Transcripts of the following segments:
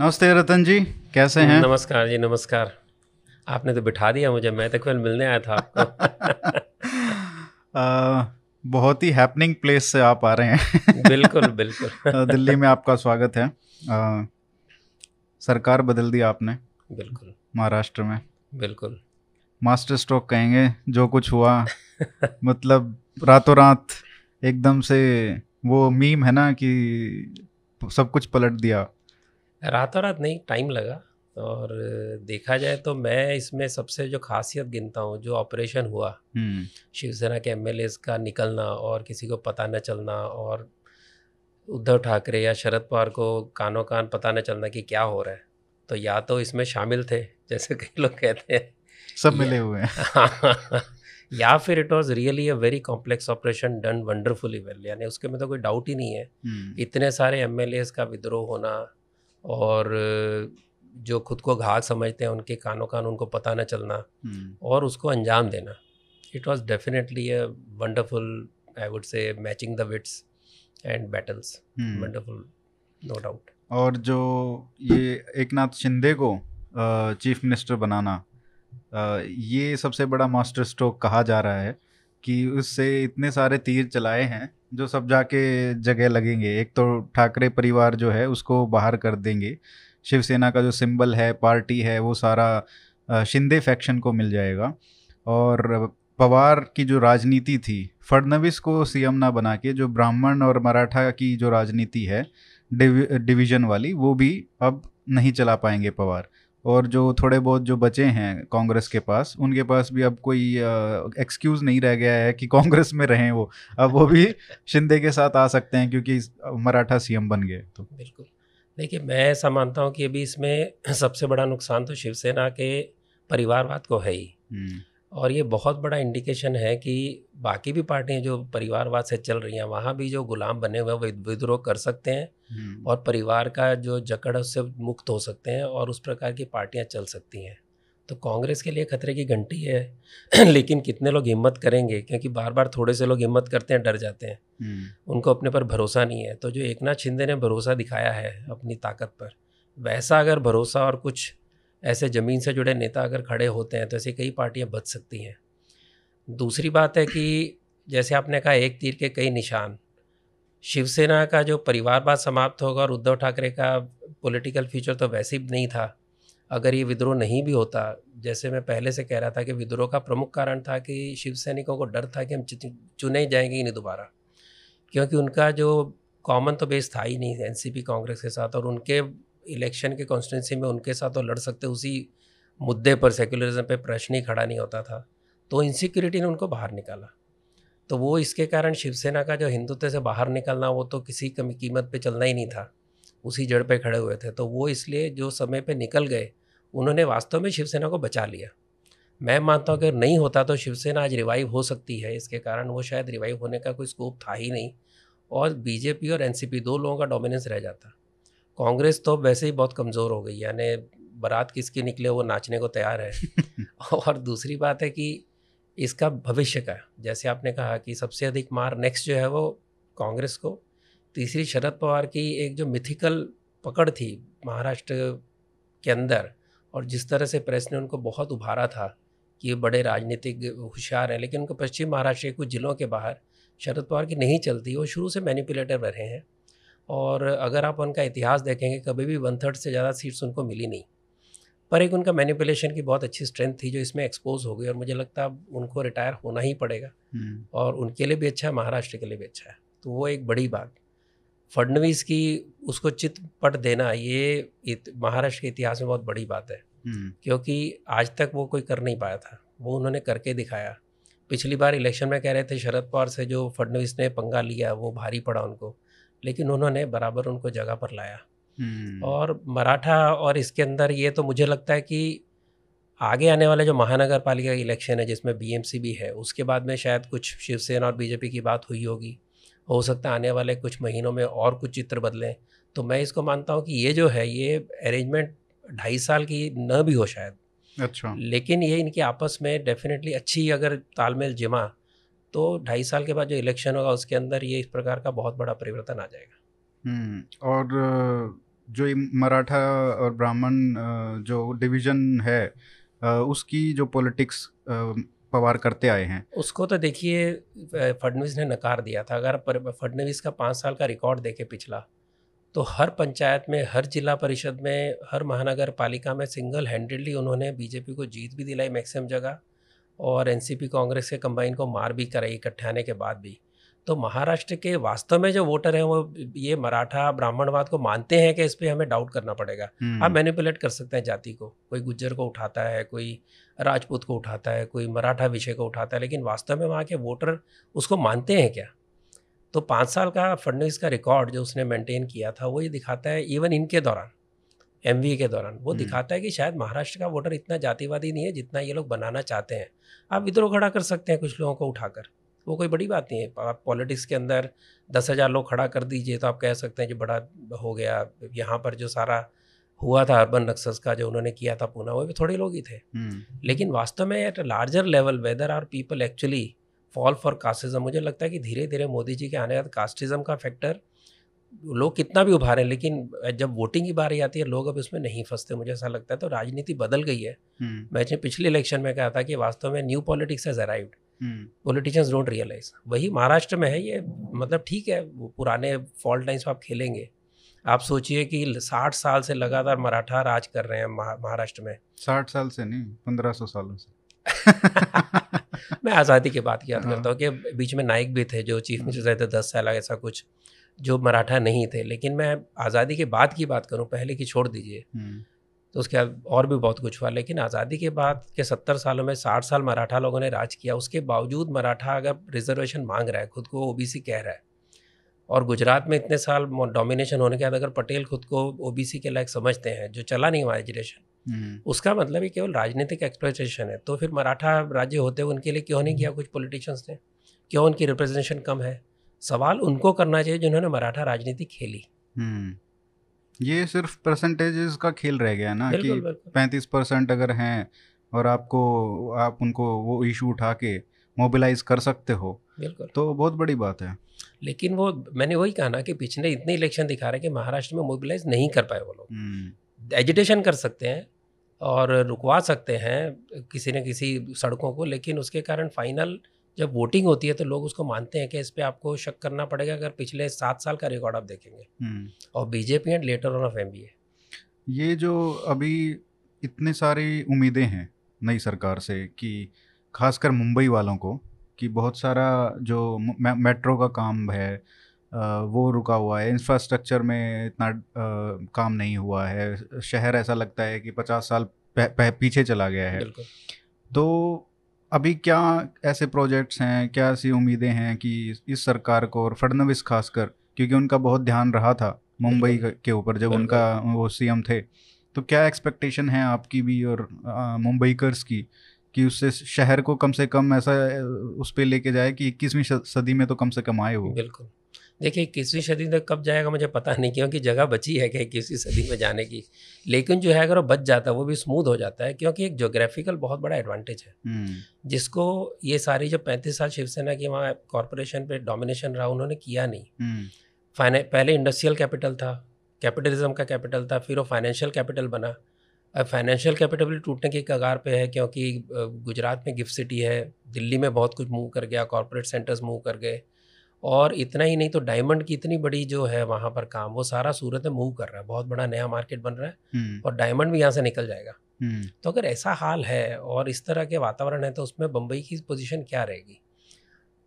नमस्ते रतन जी कैसे हैं? नमस्कार जी नमस्कार। आपने तो बिठा दिया मुझे मैं तो केवल मिलने आया था आपको। आ, बहुत ही हैपनिंग प्लेस से आप आ रहे हैं। बिल्कुल बिल्कुल। दिल्ली में आपका स्वागत है। आ, सरकार बदल दी आपने। बिल्कुल। महाराष्ट्र में। बिल्कुल। मास्टर स्ट्रोक कहेंगे जो कुछ हुआ। मतलब रातों रात एकदम से वो मीम है ना कि सब कुछ पलट दिया। रातों रात नहीं टाइम लगा। और देखा जाए तो मैं इसमें सबसे जो खासियत गिनता हूँ जो ऑपरेशन हुआ हम्म, शिवसेना के एम का निकलना और किसी को पता न चलना और उद्धव ठाकरे या शरद पवार को कानों कान पता न चलना कि क्या हो रहा है। तो या तो इसमें शामिल थे जैसे कई लोग कहते हैं। सब मिले हुए हैं। या फिर it was really a very complex operation done wonderfully well यानी उसके में तो कोई डाउट ही नहीं है। हम्म, इतने सारे एम का विद्रोह होना और जो खुद को घात समझते हैं उनके कानों कान उनको पता न चलना हम्म, और उसको अंजाम देना। It was definitely a wonderful I would say matching the wits and battles. Wonderful no doubt और जो ये एक नाथ शिंदे को चीफ मिनिस्टर बनाना ये सबसे बड़ा मास्टर स्ट्रोक कहा जा रहा है कि उससे इतने सारे तीर चलाए हैं जो सब जाके जगह लगेंगे। एक तो ठाकरे परिवार जो है उसको बाहर कर देंगे। शिवसेना का जो सिंबल है पार्टी है वो सारा शिंदे फैक्शन को मिल जाएगा। और पवार की जो राजनीति थी फडनवीस को सीएम ना बना के जो ब्राह्मण और मराठा की जो राजनीति है डिवि, डिवीज़न वाली वो भी अब नहीं चला पाएँगे पवार। और जो थोड़े बहुत जो बचे हैं कांग्रेस के पास उनके पास भी अब कोई एक्सक्यूज़ नहीं रह गया है कि कांग्रेस में रहें वो। अब वो भी शिंदे के साथ आ सकते हैं क्योंकि मराठा सीएम बन गए तो। बिल्कुल। देखिए मैं ऐसा मानता हूँ कि अभी इसमें सबसे बड़ा नुकसान तो शिवसेना के परिवारवाद को है ही। हम्म, और ये बहुत बड़ा इंडिकेशन है कि बाकी भी पार्टियाँ जो परिवारवाद से चल रही हैं वहाँ भी जो गुलाम बने हुए हैं वो विद्रोह कर सकते हैं। और परिवार का जो जकड़ है उससे मुक्त हो सकते हैं और उस प्रकार की पार्टियाँ चल सकती हैं। तो कांग्रेस के लिए खतरे की घंटी है। लेकिन कितने लोग हिम्मत करेंगे? क्योंकि बार बार थोड़े से लोग हिम्मत करते हैं डर जाते हैं। हम्म, उनको अपने पर भरोसा नहीं है। तो जो एक नाथ शिंदे ने भरोसा दिखाया है अपनी ताकत पर वैसा अगर भरोसा और कुछ ऐसे ज़मीन से जुड़े नेता अगर खड़े होते हैं तो ऐसी कई पार्टियाँ बच सकती हैं। दूसरी बात है कि जैसे आपने कहा एक तीर के कई निशान। शिवसेना का जो परिवारवाद समाप्त होगा और उद्धव ठाकरे का पॉलिटिकल फ्यूचर तो वैसे ही नहीं था। अगर ये विद्रोह नहीं भी होता, जैसे मैं पहले से कह रहा था कि विद्रोह का प्रमुख कारण था कि शिव सैनिकों को डर था कि हम चुने जाएँगे ही नहीं दोबारा। क्योंकि उनका जो कॉमन तो बेस था ही नहीं एनसीपी कांग्रेस के साथ और उनके इलेक्शन के कॉन्स्टिट्यूंसी में उनके साथ वो लड़ सकते, उसी मुद्दे पर सेक्युलरिज्म पे प्रश्न ही खड़ा नहीं होता था। तो इनसिक्योरिटी ने उनको बाहर निकाला। तो वो इसके कारण शिवसेना का जो हिंदुत्व से बाहर निकलना वो तो किसी कमी कीमत पे चलना ही नहीं था। उसी जड़ पे खड़े हुए थे। तो वो इसलिए जो समय पे निकल गए उन्होंने वास्तव में शिवसेना को बचा लिया। मैं मानता हूँ कि अगर नहीं होता तो शिवसेना आज रिवाइव हो सकती है। इसके कारण वो शायद रिवाइव होने का कोई स्कोप था ही नहीं और बीजेपी और एनसीपी दो लोगों का डोमिनेंस रह जाता। कांग्रेस तो वैसे ही बहुत कमज़ोर हो गई यानी बारात किसकी निकले वो नाचने को तैयार है। और दूसरी बात है कि इसका भविष्य का जैसे आपने कहा कि सबसे अधिक मार नेक्स्ट जो है वो कांग्रेस को। तीसरी शरद पवार की एक जो मिथिकल पकड़ थी महाराष्ट्र के अंदर और जिस तरह से प्रेस ने उनको बहुत उभारा था कि बड़े राजनीतिक होशियार हैं, लेकिन उनको पश्चिम महाराष्ट्र के कुछ जिलों के बाहर शरद पवार की नहीं चलती, वो शुरू से मैनिपुलेटर रहे हैं। और अगर आप उनका इतिहास देखेंगे, कभी भी वन थर्ड से ज़्यादा सीट्स उनको मिली नहीं। पर एक उनका मैनिपुलेशन की बहुत अच्छी स्ट्रेंथ थी जो इसमें एक्सपोज हो गई और मुझे लगता है अब उनको रिटायर होना ही पड़ेगा। हम्म, और उनके लिए भी अच्छा है महाराष्ट्र के लिए भी अच्छा है। तो वो एक बड़ी बात। फडनवीस की उसको चित पट देना ये महाराष्ट्र के इतिहास में बहुत बड़ी बात है। हम्म, क्योंकि आज तक वो कोई कर नहीं पाया था। वो उन्होंने करके दिखाया। पिछली बार इलेक्शन में कह रहे थे शरद पवार से जो फडनवीस ने पंगा लिया वो भारी पड़ा उनको। लेकिन उन्होंने बराबर उनको जगह पर लाया। और मराठा और इसके अंदर ये तो मुझे लगता है कि आगे आने वाले जो महानगर पालिका का इलेक्शन है जिसमें बीएमसी भी है उसके बाद में शायद कुछ शिवसेना और बीजेपी की बात हुई होगी। हो सकता है आने वाले कुछ महीनों में और कुछ चित्र बदलें। तो मैं इसको मानता हूँ कि ये जो है ये अरेंजमेंट ढाई साल की न भी हो शायद। अच्छा। लेकिन ये इनके आपस में डेफिनेटली अच्छी अगर तालमेल जमा तो ढाई साल के बाद जो इलेक्शन होगा उसके अंदर ये इस प्रकार का बहुत बड़ा परिवर्तन आ जाएगा। हम्म, और जो मराठा और ब्राह्मण जो डिवीज़न है उसकी जो पॉलिटिक्स पवार करते आए हैं। उसको तो देखिए फडनवीस ने नकार दिया था। अगर फडनवीस का पाँच साल का रिकॉर्ड देखे पिछला तो हर पंचायत में, हर जिला परिषद में, हर महानगर पालिका में सिंगल हैंडेडली उन्होंने बीजेपी को जीत भी दिलाई मैक्सिमम जगह और एनसीपी कांग्रेस के कंबाइन को मार भी कराई इकट्ठे आने के बाद भी। तो महाराष्ट्र के वास्तव में जो वोटर हैं वो ये मराठा ब्राह्मणवाद को मानते हैं कि इस पर हमें डाउट करना पड़ेगा। हम्म, आप मैनिपुलेट कर सकते हैं जाति को। कोई गुज्जर को उठाता है कोई राजपूत को उठाता है कोई मराठा विषय को उठाता है लेकिन वास्तव में वहाँ के वोटर उसको मानते हैं क्या? तो पाँच साल का फडणवीस का रिकॉर्ड जो उसने मेंटेन किया था वो ये दिखाता है इवन इनके दौरान एमवीए के दौरान वो हम्म। दिखाता है कि शायद महाराष्ट्र का वोटर इतना जातिवादी नहीं है जितना ये लोग बनाना चाहते हैं। आप विद्रोह खड़ा कर सकते हैं कुछ लोगों को उठाकर। वो कोई बड़ी बात नहीं है। आप पॉलिटिक्स के अंदर दस हज़ार लोग खड़ा कर दीजिए तो आप कह सकते हैं जो बड़ा हो गया। यहाँ पर जो सारा हुआ था अर्बन नक्सल्स का जो उन्होंने किया था पूना वो भी थोड़े लोग ही थे। हम्म, लेकिन वास्तव में at larger level whether are people actually fall for casteism मुझे लगता है कि धीरे धीरे मोदी जी के आने के बाद कास्टिज्म का फैक्टर लोग कितना भी उभारे लेकिन जब वोटिंग की बारी आती है लोग अब इसमें नहीं फंसते मुझे ऐसा लगता है। तो राजनीति बदल गई है। हम्म, मैंने पिछले इलेक्शन में कहा था कि वास्तव में new politics has arrived politicians don't realise वही महाराष्ट्र में है ये मतलब ठीक है वो पुराने फॉल्ट लाइन्स आप खेलेंगे। आप सोचिए कि साठ साल से लगातार मराठा राज कर रहे हैं महाराष्ट्र में। साठ साल से नहीं पंद्रह सौ सालों से। मैं आज़ादी की बात याद हाँ। करता हूँ कि बीच में नाइक भी थे जो चीफ मिनिस्टर रहे थे दस साल ऐसा कुछ जो मराठा नहीं थे। लेकिन मैं आज़ादी के बाद की बात करूँ पहले की छोड़ दीजिए। हम्म, तो उसके बाद और भी बहुत कुछ हुआ। लेकिन आज़ादी के बाद के सत्तर सालों में साठ साल मराठा लोगों ने राज किया। उसके बावजूद मराठा अगर रिजर्वेशन मांग रहा है खुद को ओबीसी कह रहा है और गुजरात में इतने साल डोमिनेशन होने के बाद अगर पटेल खुद को ओबीसी के लायक समझते हैं जो चला नहीं हुआ एजुकेशन हम्म, उसका मतलब ही केवल राजनीतिक एक्सप्लोइटेशन है। तो फिर मराठा राज्य होते हुए उनके लिए क्यों नहीं किया कुछ पॉलिटिशियंस ने? क्यों उनकी रिप्रेजेंटेशन कम है? सवाल उनको करना चाहिए जिन्होंने मराठा राजनीति खेली। हम्म। ये सिर्फ़ परसेंटेजेस का खेल रह गया ना बिल्कुल कि पैंतीस परसेंट अगर हैं और आपको आप उनको वो इशू उठा के मोबिलाइज कर सकते हो बिल्कुल। तो बहुत बड़ी बात है। लेकिन वो मैंने वही कहा ना कि पिछले इतने इलेक्शन दिखा रहे हैं कि महाराष्ट्र में मोबिलाइज नहीं कर पाए वो लोग। हम्म, एजिटेशन कर सकते हैं और रुकवा सकते हैं किसी न किसी सड़कों को लेकिन उसके कारण फाइनल जब वोटिंग होती है तो लोग उसको मानते हैं कि इस पर आपको शक करना पड़ेगा अगर पिछले सात साल का रिकॉर्ड आप देखेंगे। हम्म। और BJP and later on of MBA ये जो अभी इतने सारी उम्मीदें हैं नई सरकार से कि खासकर मुंबई वालों को कि बहुत सारा जो मेट्रो का काम है वो रुका हुआ है इंफ्रास्ट्रक्चर में इतना काम नहीं हुआ है शहर ऐसा लगता है कि पचास साल पह, पह, पीछे चला गया है। तो अभी क्या ऐसे प्रोजेक्ट्स हैं? क्या ऐसी उम्मीदें हैं कि इस सरकार को और फडनविस खासकर? क्योंकि उनका बहुत ध्यान रहा था मुंबई के ऊपर जब उनका वो सीएम थे। तो क्या एक्सपेक्टेशन है आपकी भी और मुंबईकर्स की कि उससे शहर को कम से कम ऐसा उस पर लेके जाए कि इक्कीसवीं सदी में तो कम से कम आए वो? बिल्कुल। देखिए इक्कीसवीं सदी तक कब जाएगा मुझे पता नहीं क्योंकि जगह बची है कि इक्कीसवीं सदी में जाने की। लेकिन जो है अगर वो बच जाता है वो भी स्मूथ हो जाता है क्योंकि एक जोग्राफिकल बहुत बड़ा एडवांटेज है। हम्म, जिसको ये सारी जो पैंतीस साल शिवसेना की वहाँ कॉरपोरेशन पे डोमिनेशन रहा उन्होंने किया नहीं। हम्म, फाइने पहले इंडस्ट्रियल कैपिटल था कैपिटलिज्म का कैपिटल था फिर वो फाइनेंशियल कैपिटल बना। अब फाइनेंशियल कैपिटल भी टूटने की कगार पे है क्योंकि गुजरात में गिफ्ट सिटी है दिल्ली में बहुत कुछ मूव कर गया कॉरपोरेट सेंटर्स मूव कर गए। और इतना ही नहीं तो डायमंड की इतनी बड़ी जो है वहाँ पर काम वो सारा सूरत में मूव कर रहा है। बहुत बड़ा नया मार्केट बन रहा है हम्म, और डायमंड भी यहाँ से निकल जाएगा। हम्म, तो अगर ऐसा हाल है और इस तरह के वातावरण है तो उसमें बम्बई की पोजीशन क्या रहेगी?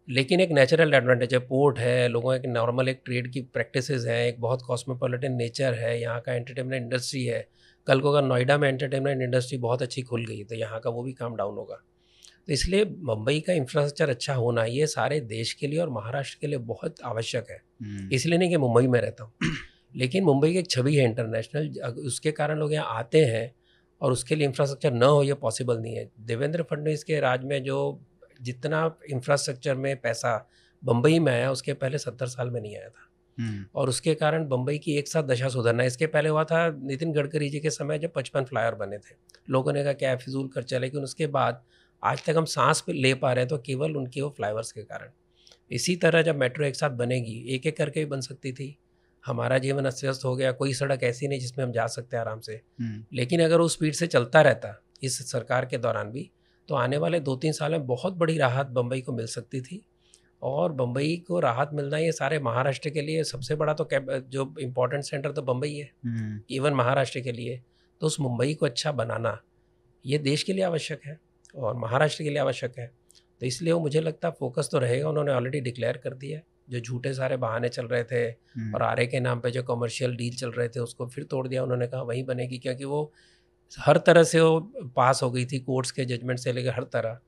लेकिन एक नेचुरल एडवांटेज है पोर्ट है लोगों एक नॉर्मल एक ट्रेड की प्रैक्टिसेस हैं एक बहुत कॉस्मोपोलिटन नेचर है यहाँ का एंटरटेनमेंट इंडस्ट्री है। कल को अगर नोएडा में एंटरटेनमेंट इंडस्ट्री बहुत अच्छी खुल गई तो यहाँ का वो भी काम डाउन होगा। तो इसलिए मुंबई का इंफ्रास्ट्रक्चर अच्छा होना ये सारे देश के लिए और महाराष्ट्र के लिए बहुत आवश्यक है। हम्म, इसलिए नहीं कि मुंबई में रहता हूँ। लेकिन मुंबई की एक छवि है इंटरनेशनल उसके कारण लोग यहाँ आते हैं और उसके लिए इंफ्रास्ट्रक्चर न हो ये पॉसिबल नहीं है। देवेंद्र फडणवीस के राज में जो जितना इंफ्रास्ट्रक्चर में पैसा बम्बई में आया उसके पहले सत्तर साल में नहीं आया था। हम्म, और उसके कारण बम्बई की एक साथ दशा सुधरना इसके पहले हुआ था नितिन गडकरी जी के समय जब पचपन फ्लाईओवर बने थे। लोगों ने कहा क्या फिजूल खर्चा लेकिन उसके बाद आज तक हम सांस पे ले पा रहे हैं तो केवल उनके वो फ्लाईओवर्स के कारण। इसी तरह जब मेट्रो एक साथ बनेगी एक एक करके भी बन सकती थी। हमारा जीवन अस्त व्यस्त हो गया कोई सड़क ऐसी नहीं जिसमें हम जा सकते आराम से। हम्म, लेकिन अगर वो स्पीड से चलता रहता इस सरकार के दौरान भी तो आने वाले दो तीन साल में बहुत बड़ी राहत बम्बई को मिल सकती थी। और बम्बई को राहत मिलना ये सारे महाराष्ट्र के लिए सबसे बड़ा तो जो इम्पोर्टेंट सेंटर तो बम्बई है हम्म, इवन महाराष्ट्र के लिए। तो उस मुंबई को अच्छा बनाना ये देश के लिए आवश्यक है। और महाराष्ट्र के लिए आवश्यक है। तो इसलिए वो मुझे लगता है फोकस तो रहेगा उन्होंने ऑलरेडी डिक्लेयर कर दिया है। जो झूठे सारे बहाने चल रहे थे हम्म, और आरए के नाम पे जो कमर्शियल डील चल रहे थे उसको फिर तोड़ दिया उन्होंने कहा वहीं बनेगी क्योंकि वो हर तरह से वो पास हो गई थी कोर्ट्स के जजमेंट से लेकर हर तरह।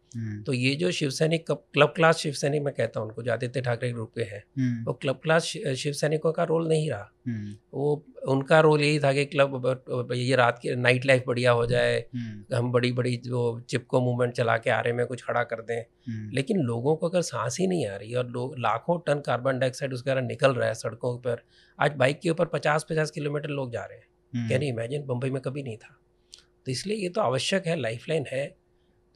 तो ये जो शिव सैनिक क्लब क्लास शिव सैनिक मैं कहता हूँ उनको जो आदित्य ठाकरे ग्रुप के हैं हम्म, वो क्लब क्लास शिव सैनिकों का रोल नहीं रहा। हम्म, वो उनका रोल यही था कि क्लब ये रात की नाइट लाइफ बढ़िया हो जाए हम्म, हम बड़ी बड़ी जो चिपको मूवमेंट चला के आ रहे में कुछ खड़ा कर दें। हम्म, लेकिन लोगों को अगर सांस ही नहीं आ रही और लोग लाखों टन कार्बन डाइऑक्साइड उसके कारण निकल रहा है सड़कों पर आज बाइक के ऊपर पचास पचास किलोमीटर लोग जा रहे हैं। हम्म, कैन इमेजिन बम्बई में कभी नहीं था। तो इसलिए ये तो आवश्यक है लाइफलाइन है।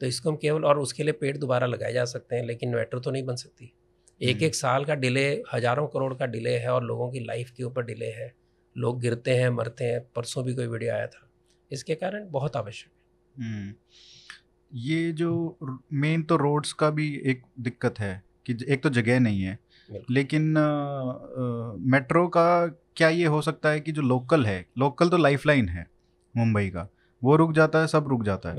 तो इसको हम केवल और उसके लिए पेड़ दोबारा लगाए जा सकते हैं लेकिन मेट्रो तो नहीं बन सकती। एक हम्म। एक साल का डिले हज़ारों करोड़ का डिले है और लोगों की लाइफ के ऊपर डिले है। लोग गिरते हैं मरते हैं परसों भी कोई वीडियो आया था। इसके कारण बहुत आवश्यक है। हम्म, ये जो मेन तो रोड्स का भी एक दिक्कत है कि एक तो जगह नहीं है। लेकिन मेट्रो का क्या ये हो सकता है कि जो लोकल है लोकल तो लाइफलाइन है मुंबई का वो रुक जाता है सब रुक जाता है।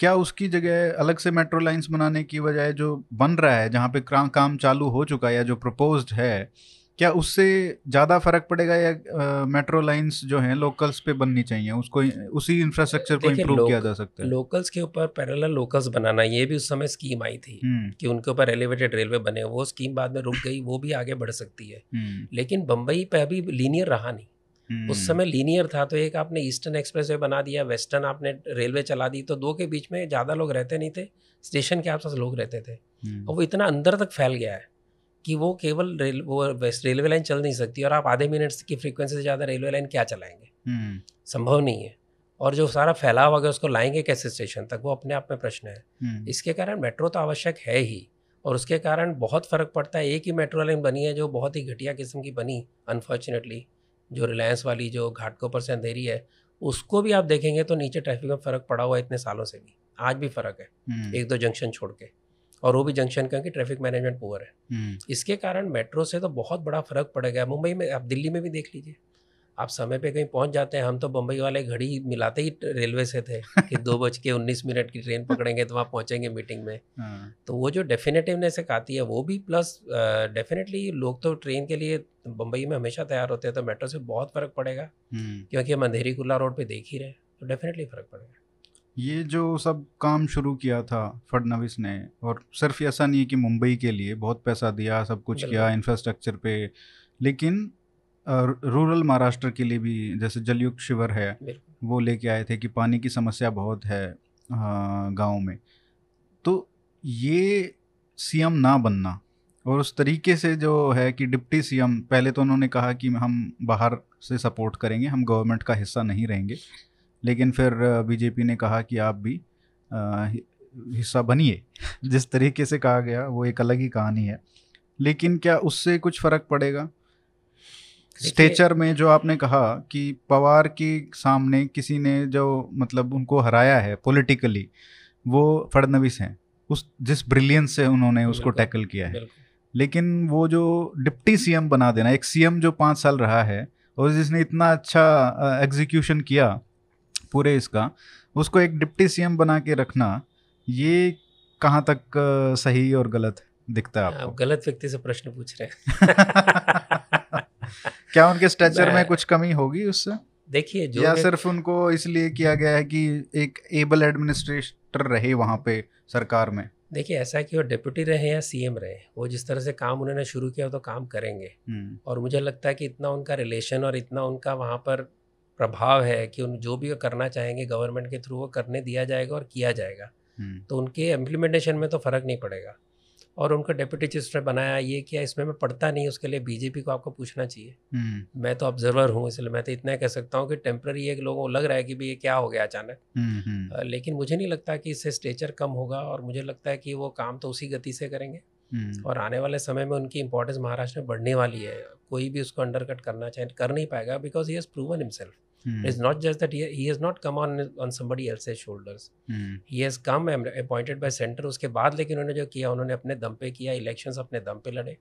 क्या उसकी जगह अलग से मेट्रो लाइंस बनाने की बजाय जो बन रहा है जहाँ पे काम चालू हो चुका है या जो प्रपोज्ड है क्या उससे ज़्यादा फ़र्क पड़ेगा या मेट्रो लाइंस जो हैं लोकल्स पे बननी चाहिए? उसको उसी इंफ्रास्ट्रक्चर को इम्प्रूव किया जा सकता है। लोकल्स के ऊपर पैरेलल लोकल्स बनाना ये भी उस समय स्कीम आई थी हम्म। कि उनके ऊपर एलिवेटेड रेलवे बने वो स्कीम बाद में रुक गई वो भी आगे बढ़ सकती है। हम्म, लेकिन बम्बई पे अभी लीनियर रहा नहीं। उस समय लीनियर था तो एक आपने ईस्टर्न एक्सप्रेस वे बना दिया वेस्टर्न आपने रेलवे चला दी तो दो के बीच में ज़्यादा लोग रहते नहीं थे स्टेशन के आसपास लोग रहते थे। हम्म, और वो इतना अंदर तक फैल गया है कि वो केवल रेल वो वेस्ट रेलवे लाइन चल नहीं सकती और आप आधे मिनट की फ्रीक्वेंसी से ज़्यादा रेलवे लाइन क्या चलाएँगे? हम्म, संभव नहीं है। और जो सारा फैलाव अगर उसको लाएँगे कैसे स्टेशन तक वो अपने आप में प्रश्न है। हम्म, इसके कारण मेट्रो तो आवश्यक है ही और उसके कारण बहुत फ़र्क पड़ता है एक ही मेट्रो लाइन बनी है जो बहुत ही घटिया किस्म की बनी अनफॉर्चुनेटली जो रिलायंस वाली जो घाटकों पर से अंधेरी है उसको भी आप देखेंगे तो नीचे ट्रैफ़िक में फ़र्क पड़ा हुआ है इतने सालों से भी। आज भी फ़र्क है हम्म, एक दो जंक्शन छोड़ के। और वो भी जंक्शन क्योंकि ट्रैफ़िक मैनेजमेंट पुअर है। हम्म, इसके कारण मेट्रो से तो बहुत बड़ा फ़र्क पड़ गया। मुंबई में आप दिल्ली में भी देख लीजिए। आप समय पे कहीं पहुँच जाते हैं हम तो बम्बई वाले घड़ी मिलाते ही रेलवे से थे कि दो बज के उन्नीस मिनट की ट्रेन पकड़ेंगे तो वहाँ पहुँचेंगे मीटिंग में। हाँ, तो वो जो डेफिनेटिवनेस एक आती है वो भी प्लस डेफिनेटली लोग तो ट्रेन के लिए बम्बई में हमेशा तैयार होते हैं तो मेट्रो से बहुत फ़र्क पड़ेगा हम्म। क्योंकि हम अंधेरी कुल्ला रोड पर देख ही रहे तो डेफिनेटली फ़र्क पड़ेगा। ये जो सब काम शुरू किया था फडनवीस ने और सिर्फ़ ऐसा नहीं है कि मुंबई के लिए बहुत पैसा दिया सब कुछ किया इंफ्रास्ट्रक्चर पे लेकिन रूरल महाराष्ट्र के लिए भी जैसे जलयुक्त शिविर है वो लेके आए थे कि पानी की समस्या बहुत है गाँव में। तो ये सीएम ना बनना और उस तरीके से जो है कि डिप्टी सीएम पहले तो उन्होंने कहा कि हम बाहर से सपोर्ट करेंगे हम गवर्नमेंट का हिस्सा नहीं रहेंगे लेकिन फिर बीजेपी ने कहा कि आप भी हिस्सा बनिए। जिस तरीके से कहा गया वो एक अलग ही कहानी है। लेकिन क्या उससे कुछ फ़र्क पड़ेगा? स्टेचर में जो आपने कहा कि पवार के सामने किसी ने जो मतलब उनको हराया है पॉलिटिकली वो फडनवीस हैं। उस जिस ब्रिलियंस से उन्होंने उसको टैकल किया है। लेकिन वो जो डिप्टी सीएम बना देना एक सीएम जो पाँच साल रहा है और जिसने इतना अच्छा एग्जीक्यूशन किया पूरे इसका उसको एक डिप्टी सीएम बना के रखना ये कहाँ तक सही और गलत दिखता है आप आपको? गलत व्यक्ति से प्रश्न पूछ रहे हैं। क्या उनके स्ट्रेचर में कुछ कमी होगी उससे? देखिए जो या सिर्फ़ उनको इसलिए किया गया है कि एक एबल एडमिनिस्ट्रेटर रहे वहाँ पे सरकार में? देखिए ऐसा है कि वो डिप्यूटी रहे या सीएम रहे वो जिस तरह से काम उन्होंने शुरू किया तो काम करेंगे। हम्म, और मुझे लगता है कि इतना उनका रिलेशन और इतना उनका वहाँ पर प्रभाव है कि उन जो भी वो करना चाहेंगे गवर्नमेंट के थ्रू वो करने दिया जाएगा और किया जाएगा। हम्म, तो उनके इम्प्लीमेंटेशन में तो फ़र्क नहीं पड़ेगा। और उनको डिप्यूटी चीफ मिनिस्टर बनाया ये किया इसमें मैं पढ़ता नहीं उसके लिए बीजेपी को आपको पूछना चाहिए। हम्म, मैं तो ऑब्जर्वर हूँ इसलिए मैं तो इतना कह सकता हूँ कि टेम्प्ररी एक लोगों को लग रहा है कि भाई ये क्या हो गया अचानक। हम्म, हम्म, लेकिन मुझे नहीं लगता कि इससे स्टेचर कम होगा और मुझे लगता है कि वो काम तो उसी गति से करेंगे। और आने वाले समय में उनकी इंपॉर्टेंस महाराष्ट्र में बढ़ने वाली है। कोई भी उसको अंडरकट करना चाहे कर नहीं पाएगा because he has proven himself hmm, it's not just that he has not come on on somebody else's shoulders hmm, he has come appointed by centre उसके बाद लेकिन उन्होंने जो किया उन्होंने अपने दम पे किया इलेक्शंस अपने दम पे लड़े।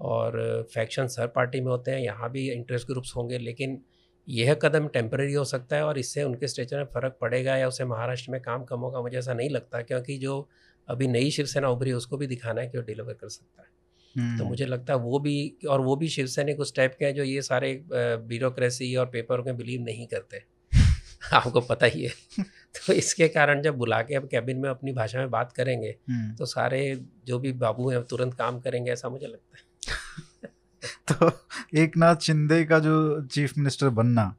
और फैक्शंस हर पार्टी में होते हैं यहाँ भी इंटरेस्ट ग्रुप्स होंगे लेकिन यह कदम टेम्परेरी हो सकता है और इससे उनके स्टेचर में फ़र्क पड़ेगा या उसे महाराष्ट्र में काम कम होगा मुझे ऐसा नहीं लगता क्योंकि जो अभी नई शिवसेना उभरी उसको भी दिखाना है कि वो डिलीवर कर सकता है। तो हम्म, मुझे लगता है वो भी और वो भी शिवसैनिक उस टाइप के हैं जो ये सारे ब्यूरोक्रेसी और पेपर में बिलीव नहीं करते। आपको पता ही है। तो इसके कारण जब बुला के अब कैबिन में अपनी भाषा में बात करेंगे हम्म, तो सारे जो भी बाबू हैं तुरंत काम करेंगे ऐसा मुझे लगता है। तो एक नाथ शिंदे का जो चीफ मिनिस्टर बनना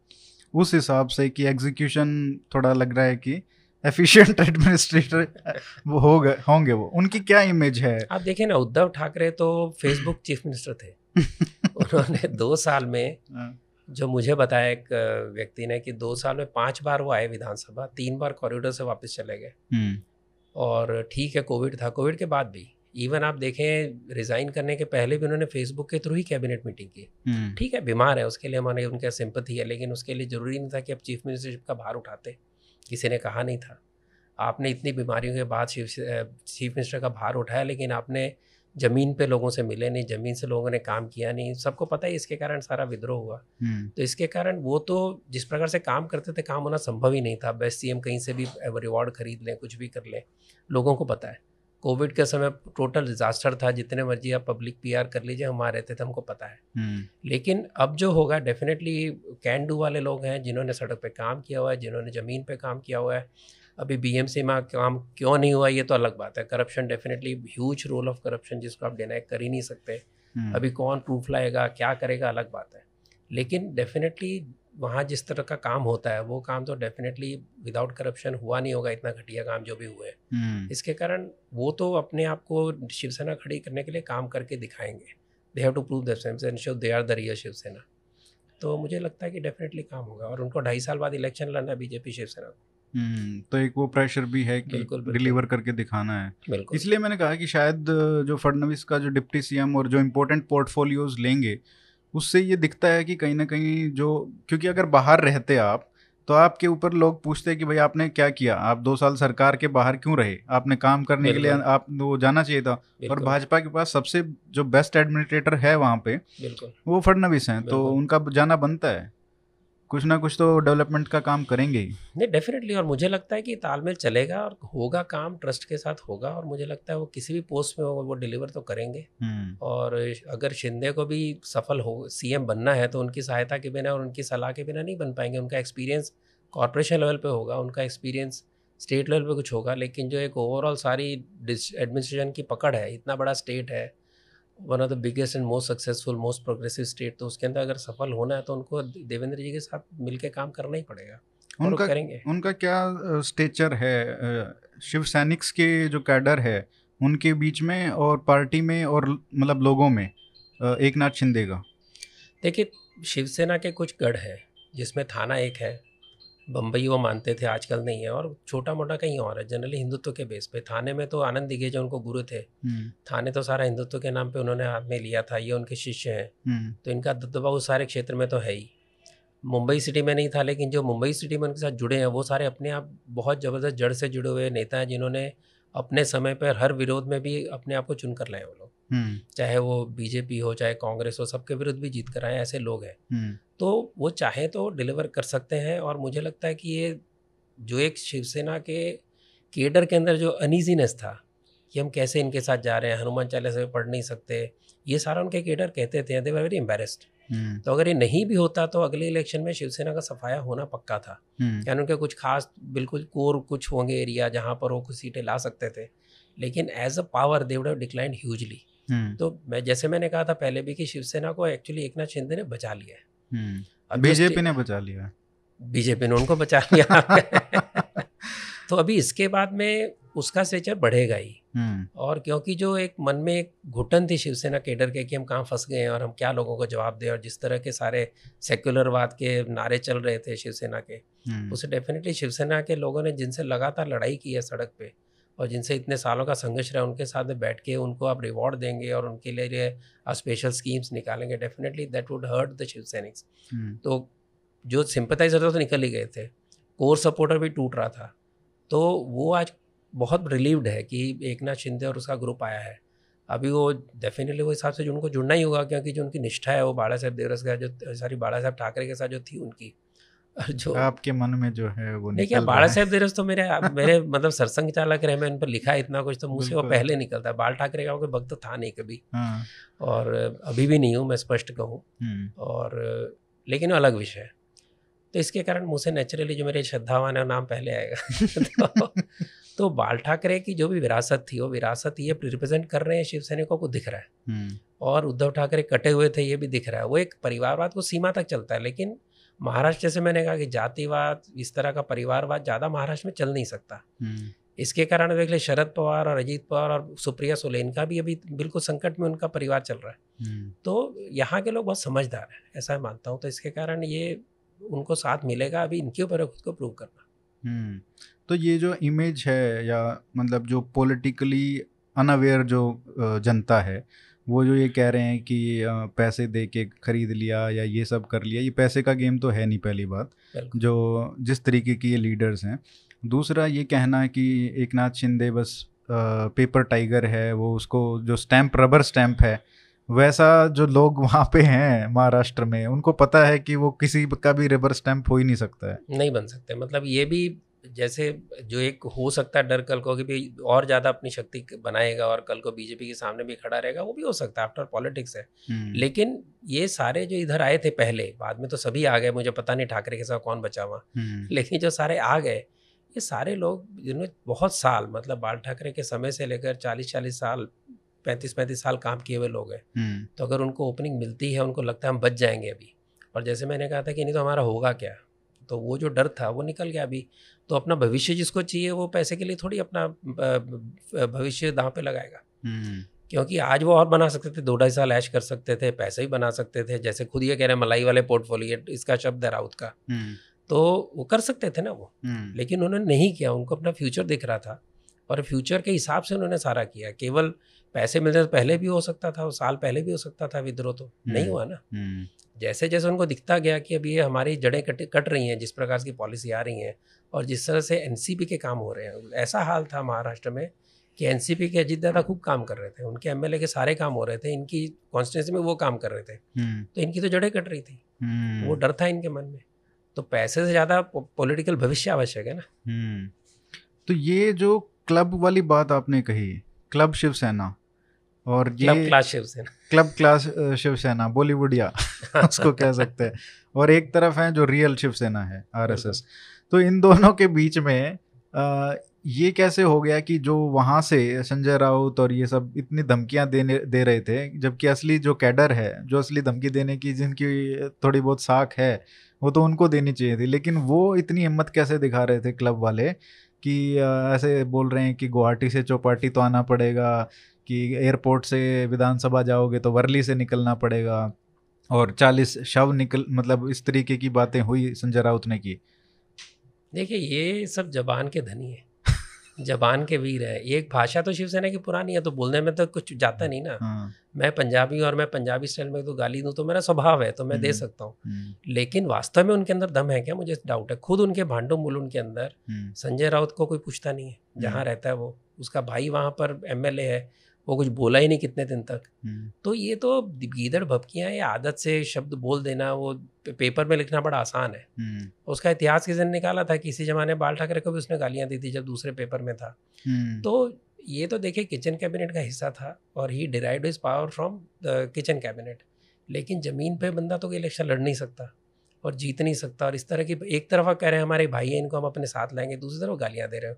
उस हिसाब से कि एग्जीक्यूशन थोड़ा लग रहा है कि एफिशिएंट एडमिनिस्ट्रेटर वो हो गए होंगे वो। उनकी क्या इमेज है? आप देखें ना उद्धव ठाकरे तो फेसबुक चीफ मिनिस्टर थे। उन्होंने दो साल में हाँ, जो मुझे बताया एक व्यक्ति ने कि दो साल में पाँच बार वो आए विधानसभा तीन बार कॉरिडोर से वापस चले गए। हम्म, और ठीक है कोविड था। कोविड के बाद भी इवन आप देखें रिज़ाइन करने के पहले भी उन्होंने फेसबुक के थ्रू ही कैबिनेट मीटिंग की। हम्म, ठीक है बीमार है उसके लिए हमारे उनका सिंपथी है लेकिन उसके लिए ज़रूरी नहीं था कि आप चीफ मिनिस्टरशिप का भार उठाते। किसी ने कहा नहीं था। आपने इतनी बीमारियों के बाद चीफ चीफ मिनिस्टर का भार उठाया लेकिन आपने ज़मीन पे लोगों से मिले नहीं ज़मीन से लोगों ने काम किया नहीं। सबको पता है इसके कारण सारा विद्रोह हुआ। हम्म, तो इसके कारण वो तो जिस प्रकार से काम करते थे काम होना संभव ही नहीं था। बेस्ट सीएम कहीं से भी रिवॉर्ड खरीद लें कुछ भी कर लें लोगों को पता है। कोविड के समय टोटल डिजास्टर था जितने मर्ज़ी आप पब्लिक पीआर कर लीजिए हम आ रहे थे हमको पता है। हम्म, लेकिन अब जो होगा डेफिनेटली कैन डू वाले लोग हैं जिन्होंने सड़क पे काम किया हुआ है जिन्होंने ज़मीन पे काम किया हुआ है। अभी बीएमसी में काम क्यों नहीं हुआ ये तो अलग बात है। Corruption definitely huge role of corruption जिसको आप डिनाई कर ही नहीं सकते। हम्म, अभी कौन प्रूफ लाएगा क्या करेगा अलग बात है। लेकिन डेफिनेटली वहाँ जिस तरह का काम होता है वो काम तो डेफिनेटली विदाउट करप्शन हुआ नहीं होगा इतना घटिया काम जो भी हुए। हम्म, इसके कारण वो तो अपने आप को शिवसेना खड़ी करने के लिए काम करके दिखाएँगे। They have to prove they are the real Shiv Sena. तो मुझे लगता है कि डेफिनेटली काम होगा और उनको ढाई साल बाद इलेक्शन लड़ना है बीजेपी शिवसेना को। हम्म, तो एक वो प्रेशर भी है कि। डिलीवर करके दिखाना है। इसलिए मैंने कहा कि शायद जो फडनवीस का जो डिप्टी सीएम और जो इम्पोर्टेंट पोर्टफोलियोज लेंगे उससे ये दिखता है कि कहीं ना कहीं जो क्योंकि अगर बाहर रहते आप तो आपके ऊपर लोग पूछते हैं कि भाई आपने क्या किया? आप दो साल सरकार के बाहर क्यों रहे? आपने काम करने के लिए आप वो जाना चाहिए था। और भाजपा के पास सबसे जो बेस्ट एडमिनिस्ट्रेटर है वहाँ पे वो फडनवीस हैं तो उनका जाना बनता है। कुछ ना कुछ तो डेवलपमेंट का काम करेंगे ही। नहीं डेफिनेटली और मुझे लगता है कि तालमेल चलेगा और होगा काम ट्रस्ट के साथ होगा और मुझे लगता है वो किसी भी पोस्ट में होगा वो डिलीवर तो करेंगे। हम्म, और अगर शिंदे को भी सफल हो सीएम बनना है तो उनकी सहायता के बिना और उनकी सलाह के बिना नहीं बन पाएँगे। उनका एक्सपीरियंस कॉरपोरेशन लेवल पे होगा उनका एक्सपीरियंस स्टेट लेवल पे कुछ होगा लेकिन जो एक ओवरऑल सारी एडमिनिस्ट्रेशन की पकड़ है इतना बड़ा स्टेट है one of the biggest and most successful most progressive state तो उसके अंदर अगर सफल होना है तो उनको देवेंद्र जी के साथ मिलकर काम करना ही पड़ेगा। उनका करेंगे। उनका क्या स्टेचर है? शिव सैनिक्स के जो कैडर है उनके बीच में और पार्टी में और मतलब लोगों में एक नाथ शिंदे का? देखिए शिवसेना के कुछ गढ़ है जिसमें थाना एक है बम्बई वो मानते थे आजकल नहीं है। और छोटा मोटा कहीं और है जनरली हिंदुत्व के बेस पे। थाने में तो आनंद दिगे जो उनको गुरु थे हम्म, थाने तो सारा हिंदुत्व के नाम पे उन्होंने हाथ में लिया था ये उनके शिष्य हैं। हम्म, तो इनका दबदबा उस सारे क्षेत्र में तो है ही। मुंबई सिटी में नहीं था लेकिन जो मुंबई सिटी में उनके साथ जुड़े हैं वो सारे अपने आप बहुत ज़बरदस्त जड़ से जुड़े हुए नेता हैं जिन्होंने अपने समय पर हर विरोध में भी अपने आप को चुनकर लाए वो लोग। चाहे वो बीजेपी हो चाहे कांग्रेस हो सबके विरुद्ध भी जीत कर आए ऐसे लोग हैं। हम्म, तो वो चाहे तो डिलीवर कर सकते हैं और मुझे लगता है कि ये जो एक शिवसेना के केडर के अंदर जो अनईजीनेस था कि हम कैसे इनके साथ जा रहे हैं हनुमान चालीसा भी पढ़ नहीं सकते ये सारा उनके केडर कहते थे दे वर वेरी एम्बेरस्ड हम्म, तो अगर ये नहीं भी होता तो अगले इलेक्शन में शिवसेना का सफाया होना पक्का था। हम्म, यानी उनके कुछ खास बिल्कुल कोर कुछ होंगे एरिया जहाँ पर वो कुछ सीटें ला सकते थे। लेकिन as a power they would have declined hugely hmm, तो मैं जैसे मैंने कहा था पहले भी कि शिवसेना को एक्चुअली एक नाथ शिंदे ने बचा लिया है। हम्म। बीजेपी ने बचा लिया बीजेपी ने उनको बचा लिया तो अभी इसके बाद में उसका स्ट्रेचर बढ़ेगा ही। हम्म, और क्योंकि जो एक मन में एक घुटन थी शिवसेना केडर के कि हम कहाँ फंस गए हैं और हम क्या लोगों को जवाब दें और जिस तरह के सारे सेक्युलरवाद के नारे चल रहे थे शिवसेना के हम्म, उसे डेफिनेटली शिवसेना के लोगों ने जिनसे लगातार लड़ाई की है सड़क पे और जिनसे इतने सालों का संघर्ष रहा उनके साथ में बैठ के उनको आप रिवॉर्ड देंगे और उनके लिए आप स्पेशल स्कीम्स निकालेंगे। Definitely that would hurt the Shiv sainiks तो जो सिंपथाइजर थे तो निकल ही गए थे। कोर सपोर्टर भी टूट रहा था। तो वो आज बहुत रिलीव्ड है कि एक नाथ शिंदे और उसका ग्रुप आया है। अभी वो डेफिनेटली वो हिसाब से जो उनको जुड़ना ही होगा क्योंकि जो उनकी निष्ठा है वो बाला साहब देवरस का जो सारी बाला साहब ठाकरे के साथ जो थी उनकी जो आपके मन में जो है वो देखिए बाला साहेब देरस तो मेरे मेरे मतलब सरसंग चालक रहे मैं इन पर लिखा है इतना कुछ तो मुँह से वो पहले निकलता है। बाल ठाकरे का कोई भक्त था नहीं कभी। हाँ, और अभी भी नहीं हूँ मैं स्पष्ट कहूँ। हम्म, और लेकिन वो अलग विषय है। तो इसके कारण मुझे से नेचुरली जो मेरे श्रद्धावान है नाम पहले आएगा। तो, तो बाल ठाकरे की जो भी विरासत थी वो विरासत ये रिप्रेजेंट कर रहे हैं शिव सैनिकों को दिख रहा है। हम्म, और उद्धव ठाकरे कटे हुए थे ये भी दिख रहा है। वो एक परिवारवाद को सीमा तक चलता है लेकिन महाराष्ट्र जैसे मैंने कहा कि जातिवाद इस तरह का परिवारवाद ज़्यादा महाराष्ट्र में चल नहीं सकता। हम्म, इसके कारण देख ले शरद पवार और अजीत पवार और सुप्रिया सोलेन का भी अभी बिल्कुल संकट में उनका परिवार चल रहा है। हम्म, तो यहाँ के लोग बहुत समझदार हैं ऐसा मैं मानता हूँ। तो इसके कारण ये उनको साथ मिलेगा अभी इनके ऊपर खुद को प्रूव करना। हम्म। तो ये जो इमेज है या मतलब जो पॉलिटिकली अनअवेयर जो जनता है वो जो ये कह रहे हैं कि पैसे दे के खरीद लिया या ये सब कर लिया ये पैसे का गेम तो है नहीं पहली बात जो जिस तरीके की ये लीडर्स हैं। दूसरा ये कहना कि एक नाथ शिंदे बस पेपर टाइगर है वो उसको जो स्टैंप रबर स्टैंप है वैसा जो लोग वहाँ पे हैं महाराष्ट्र में उनको पता है कि वो किसी का भी रबर स्टैंप हो ही नहीं सकता है। नहीं बन सकते मतलब ये भी जैसे जो एक हो सकता है डर कल को कि भाई और ज़्यादा अपनी शक्ति बनाएगा और कल को बीजेपी के सामने भी खड़ा रहेगा वो भी हो सकता है आफ्टर पॉलिटिक्स है। हम्म, लेकिन ये सारे जो इधर आए थे पहले बाद में तो सभी आ गए मुझे पता नहीं ठाकरे के साथ कौन बचा हुआ। हम्म, लेकिन जो सारे आ गए ये सारे लोग जिन्होंने बहुत साल मतलब बाल ठाकरे के समय से लेकर चालीस चालीस साल पैंतीस पैंतीस साल काम किए हुए लोग हैं हम्म, तो अगर उनको ओपनिंग मिलती है उनको लगता है हम बच जाएँगे अभी। और जैसे मैंने कहा था कि नहीं तो हमारा होगा क्या? तो वो जो डर था वो निकल गया अभी। तो अपना भविष्य जिसको चाहिए वो पैसे के लिए थोड़ी अपना भविष्य दांव पे लगाएगा। हम्म, क्योंकि आज वो और बना सकते थे दो ढाई साल ऐश कर सकते थे पैसे ही बना सकते थे जैसे खुद ये कह रहे हैं मलाई वाले पोर्टफोलियो इसका शब्द है राउत का। हम्म, तो वो कर सकते थे ना वो। हम्म, लेकिन उन्होंने नहीं किया उनको अपना फ्यूचर दिख रहा था। और फ्यूचर के हिसाब से उन्होंने सारा किया। केवल पैसे मिलते तो पहले भी हो सकता था वो साल पहले भी हो सकता था विद्रोह तो। नहीं। हुआ ना। जैसे जैसे उनको दिखता गया कि अब ये हमारी जड़ें कट कट रही हैं जिस प्रकार की पॉलिसी आ रही हैं और जिस तरह से एनसीपी के काम हो रहे हैं ऐसा हाल था महाराष्ट्र में कि एनसीपी के अजीत दादा खूब काम कर रहे थे उनके एमएलए के सारे काम हो रहे थे इनकी कॉन्स्टिट्यूंसी में वो काम कर रहे थे। हम्म, तो इनकी तो जड़ें कट रही थी। हम्म, वो डर था इनके मन में। तो पैसे से ज़्यादा पॉलिटिकल भविष्य आवश्यक है ना। हम्म। तो ये जो क्लब वाली बात आपने कही क्लब शिवसेना और ये club class Shiv Sena. Club class Shiv Sena बॉलीवुडिया उसको कह सकते हैं। और एक तरफ़ है जो रियल शिवसेना है आरएसएस तो इन दोनों के बीच में अ, ये कैसे हो गया कि जो वहाँ से संजय राउत और ये सब इतनी धमकियाँ देने दे रहे थे जबकि असली जो कैडर है जो असली धमकी देने की जिनकी थोड़ी बहुत साख है वो तो उनको देनी चाहिए थी। लेकिन वो इतनी हिम्मत कैसे दिखा रहे थे क्लब वाले कि ऐसे बोल रहे हैं कि गुवाहाटी से चौपाटी तो आना पड़ेगा कि एयरपोर्ट से विधानसभा जाओगे तो वर्ली से निकलना पड़ेगा और चालीस शव निकल मतलब इस तरीके की बातें हुई संजय राउत ने की। देखिए ये सब जबान के धनी है। जबान के वीर है। एक भाषा तो शिवसेना की पुरानी है तो बोलने में तो कुछ जाता नहीं ना। हाँ। मैं पंजाबी और मैं पंजाबी स्टाइल में तो गाली दूँ तो मेरा स्वभाव है तो मैं दे हम्म। सकता हूँ। हम्म, लेकिन वास्तव में उनके अंदर दम है क्या? मुझे डाउट है। खुद उनके भांडो मुलुंड के अंदर हम्म, संजय राउत को कोई पूछता नहीं है जहाँ। रहता है वो। उसका भाई वहाँ पर एमएलए है। वो कुछ बोला ही नहीं कितने दिन तक। हम्म, तो ये तो गीदड़ भपकियाँ ये आदत से शब्द बोल देना वो पेपर में लिखना बड़ा आसान है। हम्म, उसका इतिहास किसी ने निकाला था किसी जमाने बाल ठाकरे को भी उसने गालियाँ दी थी जब दूसरे पेपर में था। हम्म, तो ये तो देखिए किचन कैबिनेट का हिस्सा था और he derive his power from the kitchen cabinet. लेकिन ज़मीन पे बंदा तो इलेक्शन लड़ नहीं सकता और जीत नहीं सकता और इस तरह की एक तरफ़ कह रहे हैं हमारे भाई हैं इनको हम अपने साथ लाएँगे दूसरी तरफ़ गालियाँ दे रहे हो।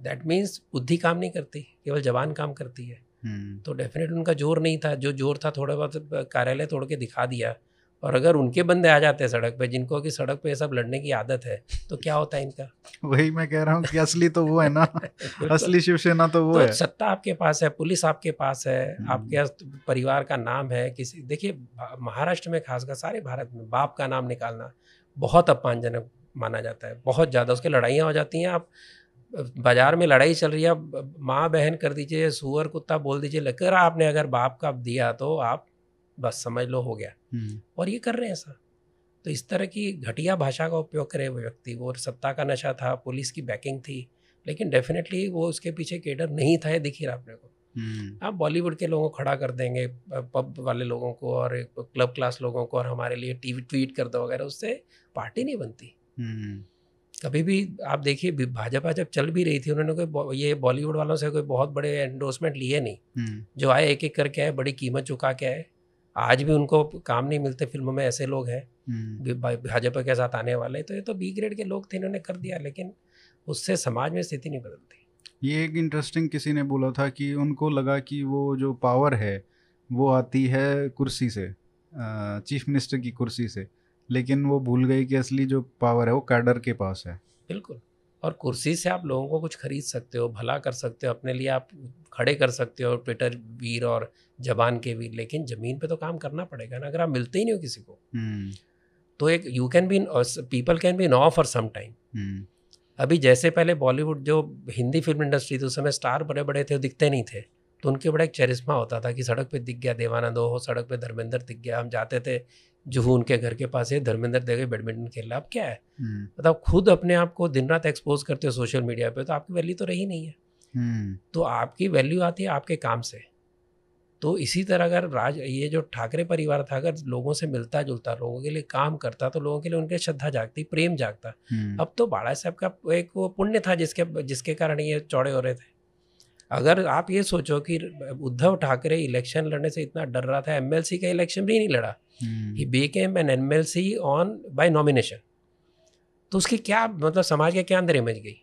दैट मीन्स बुद्धि काम नहीं करती केवल जबान काम करती है। तो डेफिनेट उनका ज़ोर नहीं था। जो ज़ोर था थोड़ा बहुत कार्यालय तोड़ के दिखा दिया। और अगर उनके बंदे आ जाते हैं सड़क पे जिनको कि सड़क पे सब लड़ने की आदत है तो क्या होता है इनका? वही मैं कह रहा हूँ कि असली तो वो है ना। असली शिवसेना तो वो तो है। सत्ता आपके पास है पुलिस आपके पास है हम्म। आपके परिवार का नाम है किसी देखिए महाराष्ट्र में खासकर सारे भारत में बाप का नाम निकालना बहुत अपमानजनक माना जाता है। बहुत ज़्यादा उसके लड़ाइयाँ हो जाती हैं आप बाज़ार में लड़ाई चल रही है माँ बहन कर दीजिए सुअर कुत्ता बोल दीजिए लेकर आपने अगर बाप का दिया तो आप बस समझ लो हो गया। हम्म, और ये कर रहे हैं ऐसा। तो इस तरह की घटिया भाषा का उपयोग करे वो व्यक्ति। वो सत्ता का नशा था पुलिस की बैकिंग थी लेकिन डेफिनेटली वो उसके पीछे केडर नहीं था ये दिख ही रहा अपने को। हम्म, आप बॉलीवुड के लोगों को खड़ा कर देंगे पब वाले लोगों को और क्लब क्लास लोगों को और हमारे लिए टीवी ट्वीट कर दो वगैरह उससे पार्टी नहीं बनती। कभी भी आप देखिए भाजपा जब चल भी रही थी उन्होंने कोई ये बॉलीवुड वालों से कोई बहुत बड़े एंडोर्समेंट लिए नहीं। हम्म, जो आए एक एक करके आए बड़ी कीमत चुका के आए। आज भी उनको काम नहीं मिलते फ़िल्मों में ऐसे लोग हैं। हम्म, भाजपा के साथ आने वाले तो ये तो बी ग्रेड के लोग थे इन्होंने कर दिया लेकिन उससे समाज में स्थिति नहीं बदलती। ये एक इंटरेस्टिंग किसी ने बोला था कि उनको लगा कि वो जो पावर है वो आती है कुर्सी से चीफ मिनिस्टर की कुर्सी से। लेकिन वो भूल गई कि असली जो पावर है वो कैडर के पास है। बिल्कुल। और कुर्सी से आप लोगों को कुछ खरीद सकते हो भला कर सकते हो अपने लिए आप खड़े कर सकते हो ट्विटर वीर और जबान के वीर लेकिन ज़मीन पे तो काम करना पड़ेगा ना अगर आप मिलते ही नहीं हो किसी को। हम्म, तो एक you can be people can be no for some time hmm, अभी जैसे पहले बॉलीवुड जो हिंदी फ़िल्म इंडस्ट्री थी उस समय स्टार बड़े बड़े थे दिखते नहीं थे। तो उनके बड़ा एक चरिश्मा होता था कि सड़क पे दिख गया देवानंद हो सड़क पे धर्मेंद्र दिख गया हम जाते थे जुहू उनके घर के पास है धर्मेंद्र देखे बैडमिंटन खेल रहा अब क्या है? हम्म, मतलब खुद अपने आप को दिन रात एक्सपोज करते हो सोशल मीडिया पे तो आपकी वैल्यू तो रही नहीं है। हम्म, तो आपकी वैल्यू आती है आपके काम से। तो इसी तरह अगर राज ये जो ठाकरे परिवार था अगर लोगों से मिलता जुलता लोगों के लिए काम करता तो लोगों के लिए उनके श्रद्धा जागती प्रेम जागता। हम्म, अब तो बाड़ा साहब का एक वो पुण्य था जिसके जिसके कारण ये चौड़े हो रहे थे। अगर आप ये सोचो कि उद्धव ठाकरे इलेक्शन लड़ने से इतना डर रहा था एमएलसी का इलेक्शन भी नहीं लड़ा। हम्म, he became an MLC on by nomination तो उसकी क्या मतलब समाज के क्या अंदर इमेज गई?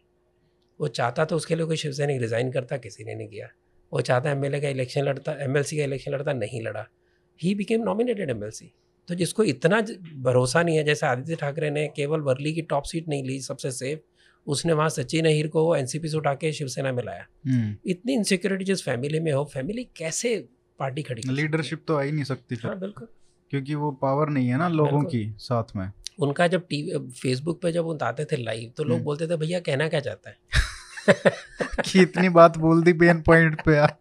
वो चाहता तो उसके लिए कोई शिवसैनिक रिजाइन करता किसी ने नहीं किया। वो चाहता एमएलए का इलेक्शन लड़ता एमएलसी का इलेक्शन लड़ता नहीं लड़ा। ही बिकेम नॉमिनेटेड एमएलसी तो जिसको इतना भरोसा नहीं है जैसे आदित्य ठाकरे ने केवल वर्ली की टॉप सीट नहीं ली सबसे सेफ़ उसने वहाँ सचिन अहिर को एनसीपी से उठा के शिवसेना में लाया। हम्म, इतनी इनसिक्योरिटी जिस फैमिली में हो फैमिली कैसे पार्टी खड़ी? लीडरशिप तो आ ही नहीं सकती हाँ बिल्कुल। क्योंकि वो पावर नहीं है ना लोगों की साथ में। उनका जब टीवी फेसबुक पे जब वो आते थे लाइव तो लोग हम्म। बोलते थे भैया कहना क्या चाहता है? कि इतनी बात बोल दी पेन पॉइंट पे यार।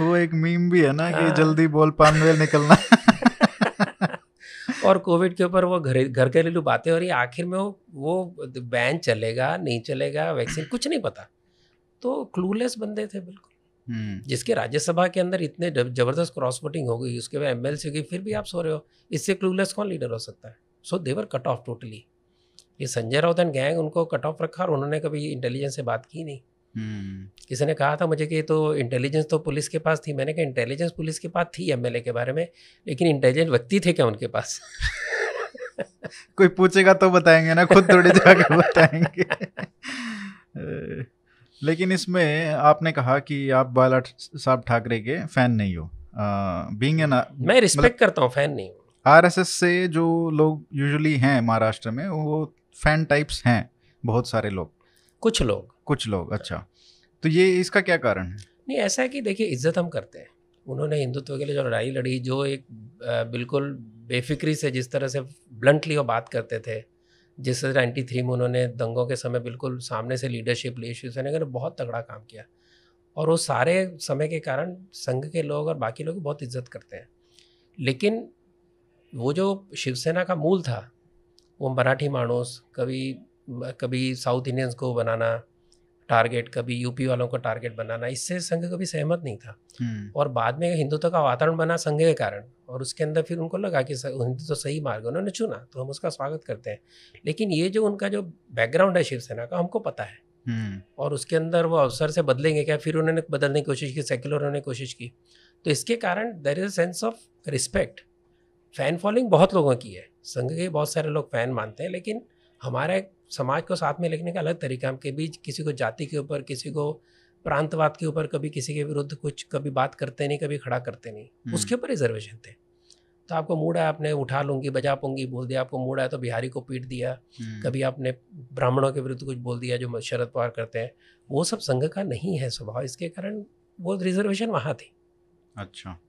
वो एक मीम भी है ना कि हाँ। जल्दी बोल पानवेल निकलना। और कोविड के ऊपर वो घर घर घरेलू बातें हो रही आखिर में वो वो बैन चलेगा नहीं चलेगा वैक्सीन कुछ नहीं पता। तो क्लूलेस बंदे थे बिल्कुल। जिसके राज्यसभा के अंदर इतने ज़बरदस्त क्रॉस वोटिंग हो गई उसके बाद एमएलसी हो गई फिर भी आप सो रहे हो। इससे क्लूलेस कौन लीडर हो सकता है? So they were cut off totally ये संजय राउत एंड गैंग उनको कट ऑफ़ रखा और उन्होंने कभी इंटेलिजेंस से बात की नहीं। हम्म, किसी ने कहा था मुझे कि तो इंटेलिजेंस तो पुलिस के पास थी। मैंने कहा इंटेलिजेंस पुलिस के पास थी एमएलए के बारे में लेकिन इंटेलिजेंट व्यक्ति थे क्या उनके पास? कोई पूछेगा तो बताएँगे ना खुद थोड़ी जाके बताएँगे। लेकिन इसमें आपने कहा कि आप बाला साहब ठाकरे के फ़ैन नहीं हो। बीइंग एन मैं रिस्पेक्ट करता हूँ फ़ैन नहीं हूँ। आरएसएस से जो लोग यूजुअली हैं महाराष्ट्र में वो फ़ैन टाइप्स हैं बहुत सारे लोग। कुछ लोग। कुछ लोग अच्छा। तो ये इसका क्या कारण है? नहीं ऐसा है कि देखिए इज़्ज़त हम करते हैं। उन्होंने हिंदुत्व के लिए जो लड़ाई लड़ी जो एक बिल्कुल बेफिक्री से जिस तरह से ब्लंटली वो बात करते थे जिस तरह नाइन्टी थ्री में उन्होंने दंगों के समय बिल्कुल सामने से लीडरशिप ली शिवसेना ने बहुत तगड़ा काम किया। और वो सारे समय के कारण संघ के लोग और बाकी लोग बहुत इज़्ज़त करते हैं। लेकिन वो जो शिवसेना का मूल था, वो मराठी मानूस कभी कभी साउथ इंडियंस को बनाना टारगेट कभी यूपी वालों को टारगेट बनाना इससे संघ कभी सहमत नहीं था। हम्म, और बाद में हिंदुत्व का वातावरण बना संघ के कारण और उसके अंदर फिर उनको लगा कि हिंदुत्व सही मार्ग उन्होंने चुना तो हम उसका स्वागत करते हैं। लेकिन ये जो उनका जो बैकग्राउंड है शिवसेना का हमको पता है। हम्म, और उसके अंदर वो अवसर से बदलेंगे क्या? फिर उन्होंने बदलने की कोशिश की सेक्युलर होने की कोशिश की। तो इसके कारण there is a sense of respect fan following बहुत लोगों की है। संघ के बहुत सारे लोग फ़ैन मानते हैं लेकिन हमारे समाज को साथ में लिखने का अलग तरीका है। हम के बीच किसी को जाति के ऊपर किसी को प्रांतवाद के ऊपर कभी किसी के विरुद्ध कुछ कभी बात करते नहीं कभी खड़ा करते नहीं। हम्म। उसके ऊपर रिजर्वेशन थे। तो आपको मूड है आपने उठा लूँगी बजा पूँगी बोल दिया आपको मूड है तो बिहारी को पीट दिया। हम्म, कभी आपने ब्राह्मणों के विरुद्ध कुछ बोल दिया जो शरद पवार करते हैं। वो सब संघ का नहीं है स्वभाव। इसके कारण वो रिजर्वेशन वहाँ थी। अच्छा।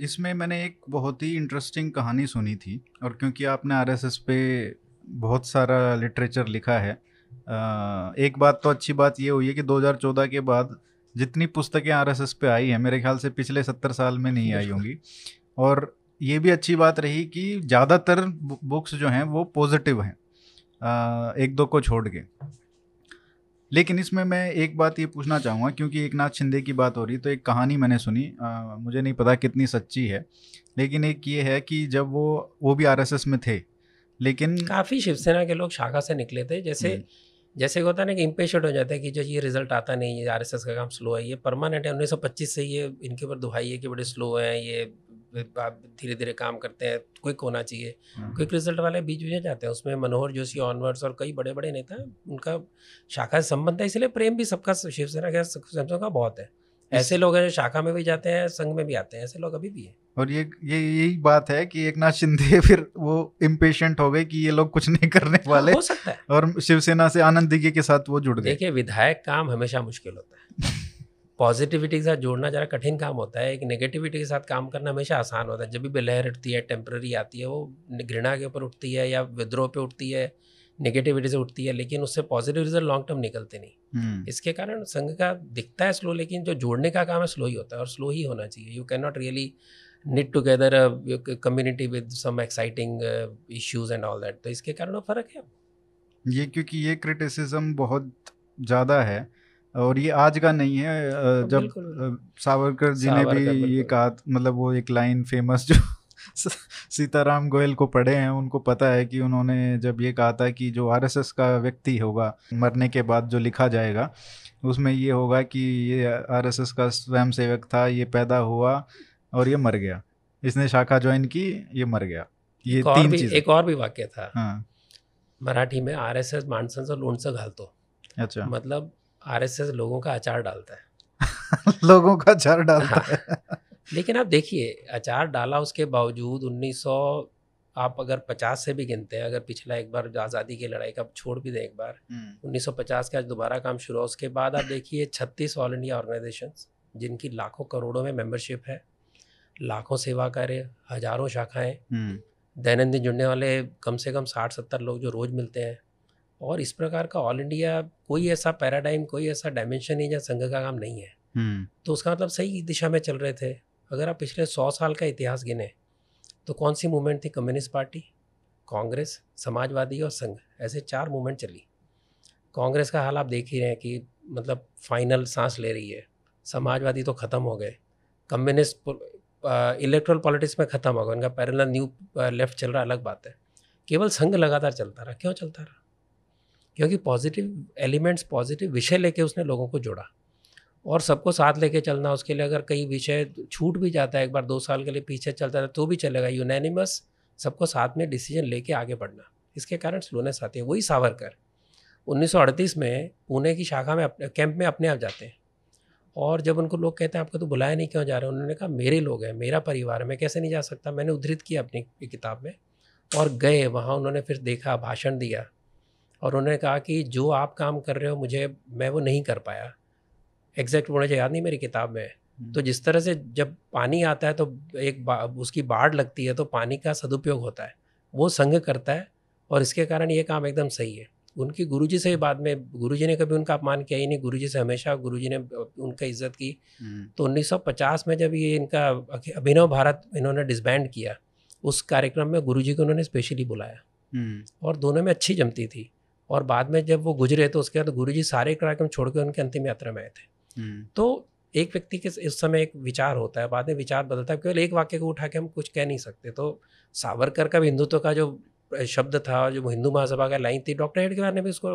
इसमें मैंने एक बहुत ही इंटरेस्टिंग कहानी सुनी थी और क्योंकि आपने आरएसएस पे बहुत सारा लिटरेचर लिखा है। एक बात तो अच्छी बात ये हुई है कि 2014 के बाद जितनी पुस्तकें आरएसएस पे आई हैं मेरे ख्याल से पिछले सत्तर साल में नहीं आई होंगी। और ये भी अच्छी बात रही कि ज़्यादातर बुक्स जो हैं वो पॉजिटिव हैं। एक दो को छोड़ के। लेकिन इसमें मैं एक बात ये पूछना चाहूँगा क्योंकि एक नाथ शिंदे की बात हो रही तो एक कहानी मैंने सुनी। अ, मुझे नहीं पता कितनी सच्ची है लेकिन एक ये है कि जब वो वो भी आरएसएस में थे लेकिन काफ़ी शिवसेना के लोग शाखा से निकले थे जैसे हम्म, जैसे होता है ना कि इम्पेशेंट हो जाता है कि जो ये रिज़ल्ट आता नहीं है आरएसएस का काम स्लो है ये परमानेंट है 1925 से ये इनके ऊपर दुहाई है कि बड़े स्लो हैं ये आप धीरे धीरे काम करते हैं क्विक होना चाहिए। क्विक रिज़ल्ट वाले बीच बीच में जाते हैं उसमें मनोहर जोशी ऑनवर्ड्स और कई बड़े बड़े नेता उनका शाखा से संबंध है इसलिए प्रेम भी सबका शिवसेना का बहुत है। ऐसे लोग हैं जो शाखा में भी जाते हैं संघ में भी आते हैं ऐसे लोग अभी भी हैं। और ये ये यही बात है कि एक नाथ शिंदे फिर वो इम्पेशेंट हो गए कि ये लोग कुछ नहीं करने वाले। हाँ, हो सकता है। और शिवसेना से आनंद दिघे के साथ वो जुड़ गए। देखिए विधायक काम हमेशा मुश्किल होता है। पॉजिटिविटी के साथ जोड़ना ज़रा कठिन काम होता है एक नेगेटिविटी के साथ काम करना हमेशा आसान होता है। जब भी लहर उठती है टेम्प्रेरी आती है वो घृणा के ऊपर उठती है या विद्रोह पे उठती है नेगेटिविटी से उठती है लेकिन उससे पॉजिटिव रिज़ल्ट लॉन्ग टर्म निकलते नहीं। हम्म, इसके कारण संघ का दिखता है स्लो लेकिन जो जोड़ने का काम है स्लो ही होता है और स्लो ही होना चाहिए। You can not really knit together a community with some exciting uh, issues and all that. तो इसके कारण वो फ़र्क है। ये क्योंकि ये क्रिटिसिज्म बहुत ज़्यादा है और ये आज का नहीं है जब सावरकर जी ने भी ये कहा मतलब वो एक लाइन फ़ेमस जो सीताराम गोयल को पढ़े हैं उनको पता है कि उन्होंने जब ये कहा था कि जो आरएसएस का व्यक्ति होगा मरने के बाद जो लिखा जाएगा उसमें ये होगा कि ये आरएसएस का स्वयंसेवक था ये पैदा हुआ और ये मर गया। इसने शाखा ज्वाइन की ये मर गया। ये एक तीन चीज़। एक और भी वाक्य था। हाँ। मराठी में आर एस एस मानसन माणसांचं लोणचं घालतो अच्छा। मतलब आर एस एस लोगों का अचार डालता है। लोगों का अचार डालता है। लेकिन आप देखिए अचार डाला उसके बावजूद 1900 आप अगर 50 से भी गिनते हैं अगर पिछला एक बार आज़ादी की लड़ाई का छोड़ भी दें एक बार हम्म, 1950 के आज दोबारा काम शुरू हुआ उसके बाद आप देखिए 36 ऑल इंडिया ऑर्गेनाइजेशन जिनकी लाखों करोड़ों में मेंबरशिप है लाखों सेवा कार्य हज़ारों शाखाएँ हम्म, दैनंदिन जुड़ने वाले कम से कम साठ सत्तर लोग जो रोज़ मिलते हैं। और इस प्रकार का ऑल इंडिया कोई ऐसा पैराडाइम कोई ऐसा डायमेंशन नहीं जहाँ संघ का काम नहीं है। हम्म, तो उसका मतलब सही दिशा में चल रहे थे। अगर आप पिछले सौ साल का इतिहास गिने तो कौन सी मूवमेंट थी कम्युनिस्ट पार्टी, कांग्रेस, समाजवादी और संघ? ऐसे चार मूवमेंट चली। कांग्रेस का हाल आप देख ही रहे हैं कि मतलब फाइनल सांस ले रही है। समाजवादी तो ख़त्म हो गए। कम्युनिस्ट इलेक्ट्रल पॉलिटिक्स में ख़त्म हो गया उनका पैरल न्यू लेफ़्ट चल रहा अलग बात है। केवल संघ लगातार चलता रहा। क्यों चलता रहा? क्योंकि पॉजिटिव एलिमेंट्स, पॉजिटिव विषय लेके उसने लोगों को जोड़ा। और सबको साथ लेके चलना, उसके लिए अगर कई विषय छूट भी जाता है, एक बार दो साल के लिए पीछे चलता है तो भी चलेगा यूनैनिमस सबको साथ में डिसीज़न लेके आगे बढ़ना। इसके कारण स्लोनेस आती है। वही सावरकर 1938 में पुणे की शाखा में अपने कैंप में अपने आप जाते हैं। और जब उनको लोग कहते हैं, आपको तो बुलाया नहीं, क्यों जा रहे उन्होंने कहा, मेरे लोग हैं, मेरा परिवार है, मैं कैसे नहीं जा सकता? मैंने उद्धृत किया अपनी किताब में और गए वहाँ। उन्होंने फिर देखा, भाषण दिया और उन्होंने कहा कि जो आप काम कर रहे हो, मुझे, मैं वो नहीं कर पाया। एग्जैक्ट मुझे याद नहीं मेरी किताब में। है। तो जिस तरह से जब पानी आता है तो एक बा, उसकी बाढ़ लगती है तो पानी का सदुपयोग होता है। वो संघ करता है और इसके कारण ये काम एकदम सही है। उनकी गुरुजी से ही बाद में गुरुजी ने कभी उनका अपमान किया ही नहीं। गुरुजी से हमेशा गुरुजी ने उनका इज़्ज़त की। हम्म, तो 1950 में जब ये इनका अभिनव भारत इन्होंने डिसबैंड किया उस कार्यक्रम में गुरुजी को उन्होंने स्पेशली बुलाया। हम्म, और दोनों में अच्छी जमती थी। और बाद में जब वो गुजरे तो उसके बाद गुरु जी सारे कार्यक्रम छोड़ के उनके अंतिम यात्रा में आए थे। हम्म, तो एक व्यक्ति के इस समय एक विचार होता है बाद में विचार बदलता है केवल एक वाक्य को उठा के हम कुछ कह नहीं सकते। तो सावरकर का भी हिंदुत्व का जो शब्द था जो हिंदू महासभा का लाइन थी डॉक्टर हेड हेडगेवार ने भी उसको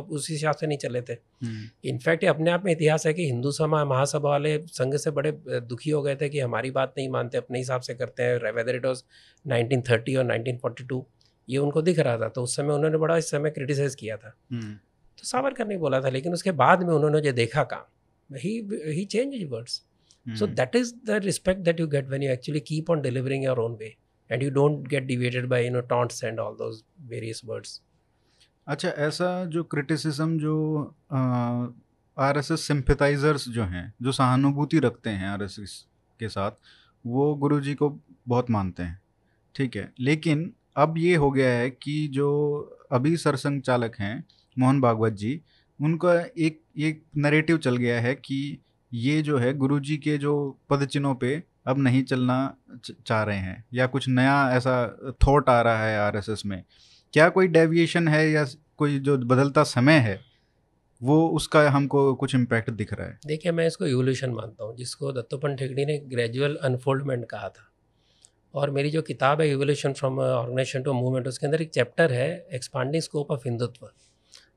उसी हिसाब से नहीं चले थे। हम्म, इनफैक्ट ये अपने आप में इतिहास है कि हिंदू समा महासभा वाले संघ से बड़े दुखी हो गए थे कि हमारी बात नहीं मानते अपने हिसाब से करते हैं। वेदर इट वॉज़ 1930 और 1942 ये उनको दिख रहा था। तो उस समय उन्होंने बड़ा इस समय क्रिटिसाइज किया था। हम्म, तो सावरकर ने बोला था लेकिन उसके बाद में उन्होंने जो देखा काम ही ही change his words so hmm, that is the respect that you get when you actually keep on delivering your own way and you don't get deviated by you know taunts and all those various words अच्छा ऐसा जो criticism जो RSS sympathisers जो हैं जो सहानुभूति रखते हैं आरएसएस के साथ वो गुरुजी को बहुत मानते हैं ठीक है लेकिन अब ये हो गया है कि जो अभी सरसंघ चालक हैं मोहन भागवत जी उनका एक एक नरेटिव चल गया है कि ये जो है गुरुजी के जो पद चिन्हों पे अब नहीं चलना चाह रहे हैं या कुछ नया ऐसा थॉट आ रहा है आरएसएस में। क्या कोई डेविएशन है या कोई जो बदलता समय है, वो उसका हमको कुछ इम्पैक्ट दिख रहा है? देखिए, मैं इसको इवोल्यूशन मानता हूँ, जिसको दत्तोपन ठेकड़ी ने ग्रेजुअल अनफोल्डमेंट कहा था। और मेरी जो किताब है evolution from organisation to movement उसके अंदर एक चैप्टर है expanding scope of Hindutva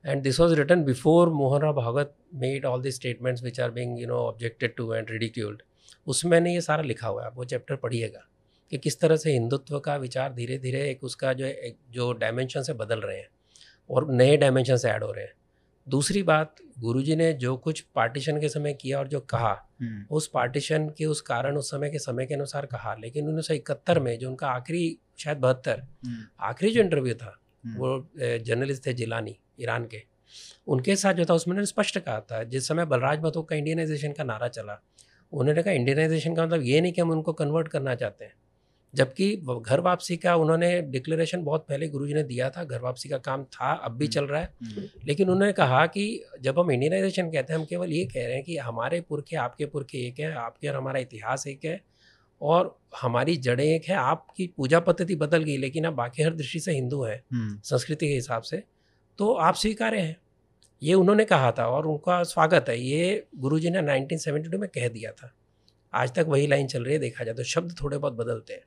and this was written before Mohan Rao Bhagwat made all the statements which are being you know objected to and ridiculed उसमें मैंने ये सारा लिखा हुआ है आप वो चैप्टर पढ़िएगा कि किस तरह से हिंदुत्व का विचार धीरे धीरे एक उसका जो एक जो डायमेंशन से बदल रहे हैं और नए डायमेंशन से ऐड हो रहे हैं। दूसरी बात गुरुजी ने जो कुछ पार्टीशन के समय किया और जो कहा हम्म, उस पार्टीशन के उस कारण उस समय के समय के अनुसार कहा लेकिन उन्नीस सौ इकहत्तर में जो उनका आखिरी शायद बहत्तर हम्म, आखिरी जो इंटरव्यू था हम्म, वो जर्नलिस्ट थे जिलानी। ईरान के। उनके साथ जो था उसमें उन्होंने स्पष्ट कहा था जिस समय बलराज महतो का इंडियनाइजेशन का नारा चला उन्होंने कहा इंडियनाइजेशन का मतलब ये नहीं कि हम उनको कन्वर्ट करना चाहते हैं। जबकि घर वापसी का उन्होंने डिक्लेरेशन बहुत पहले गुरुजी ने दिया था घर वापसी का काम था अब भी हम्म। चल रहा है। हम्म, लेकिन उन्होंने कहा कि जब हम इंडियनाइजेशन कहते हैं हम केवल ये कह रहे हैं कि हमारे पुरखे आपके पुरखे एक हैं आपके और हमारा इतिहास एक है और हमारी जड़ें एक है आपकी पूजा पद्धति बदल गई लेकिन आप बाकी हर दृष्टि से हिंदू हैं हम्म, संस्कृति के हिसाब से। तो आप स्वीकार्य हैं। ये उन्होंने कहा था और उनका स्वागत है। ये गुरुजी ने 1972 में कह दिया था। आज तक वही लाइन चल रही है देखा जाए तो शब्द थोड़े बहुत बदलते हैं।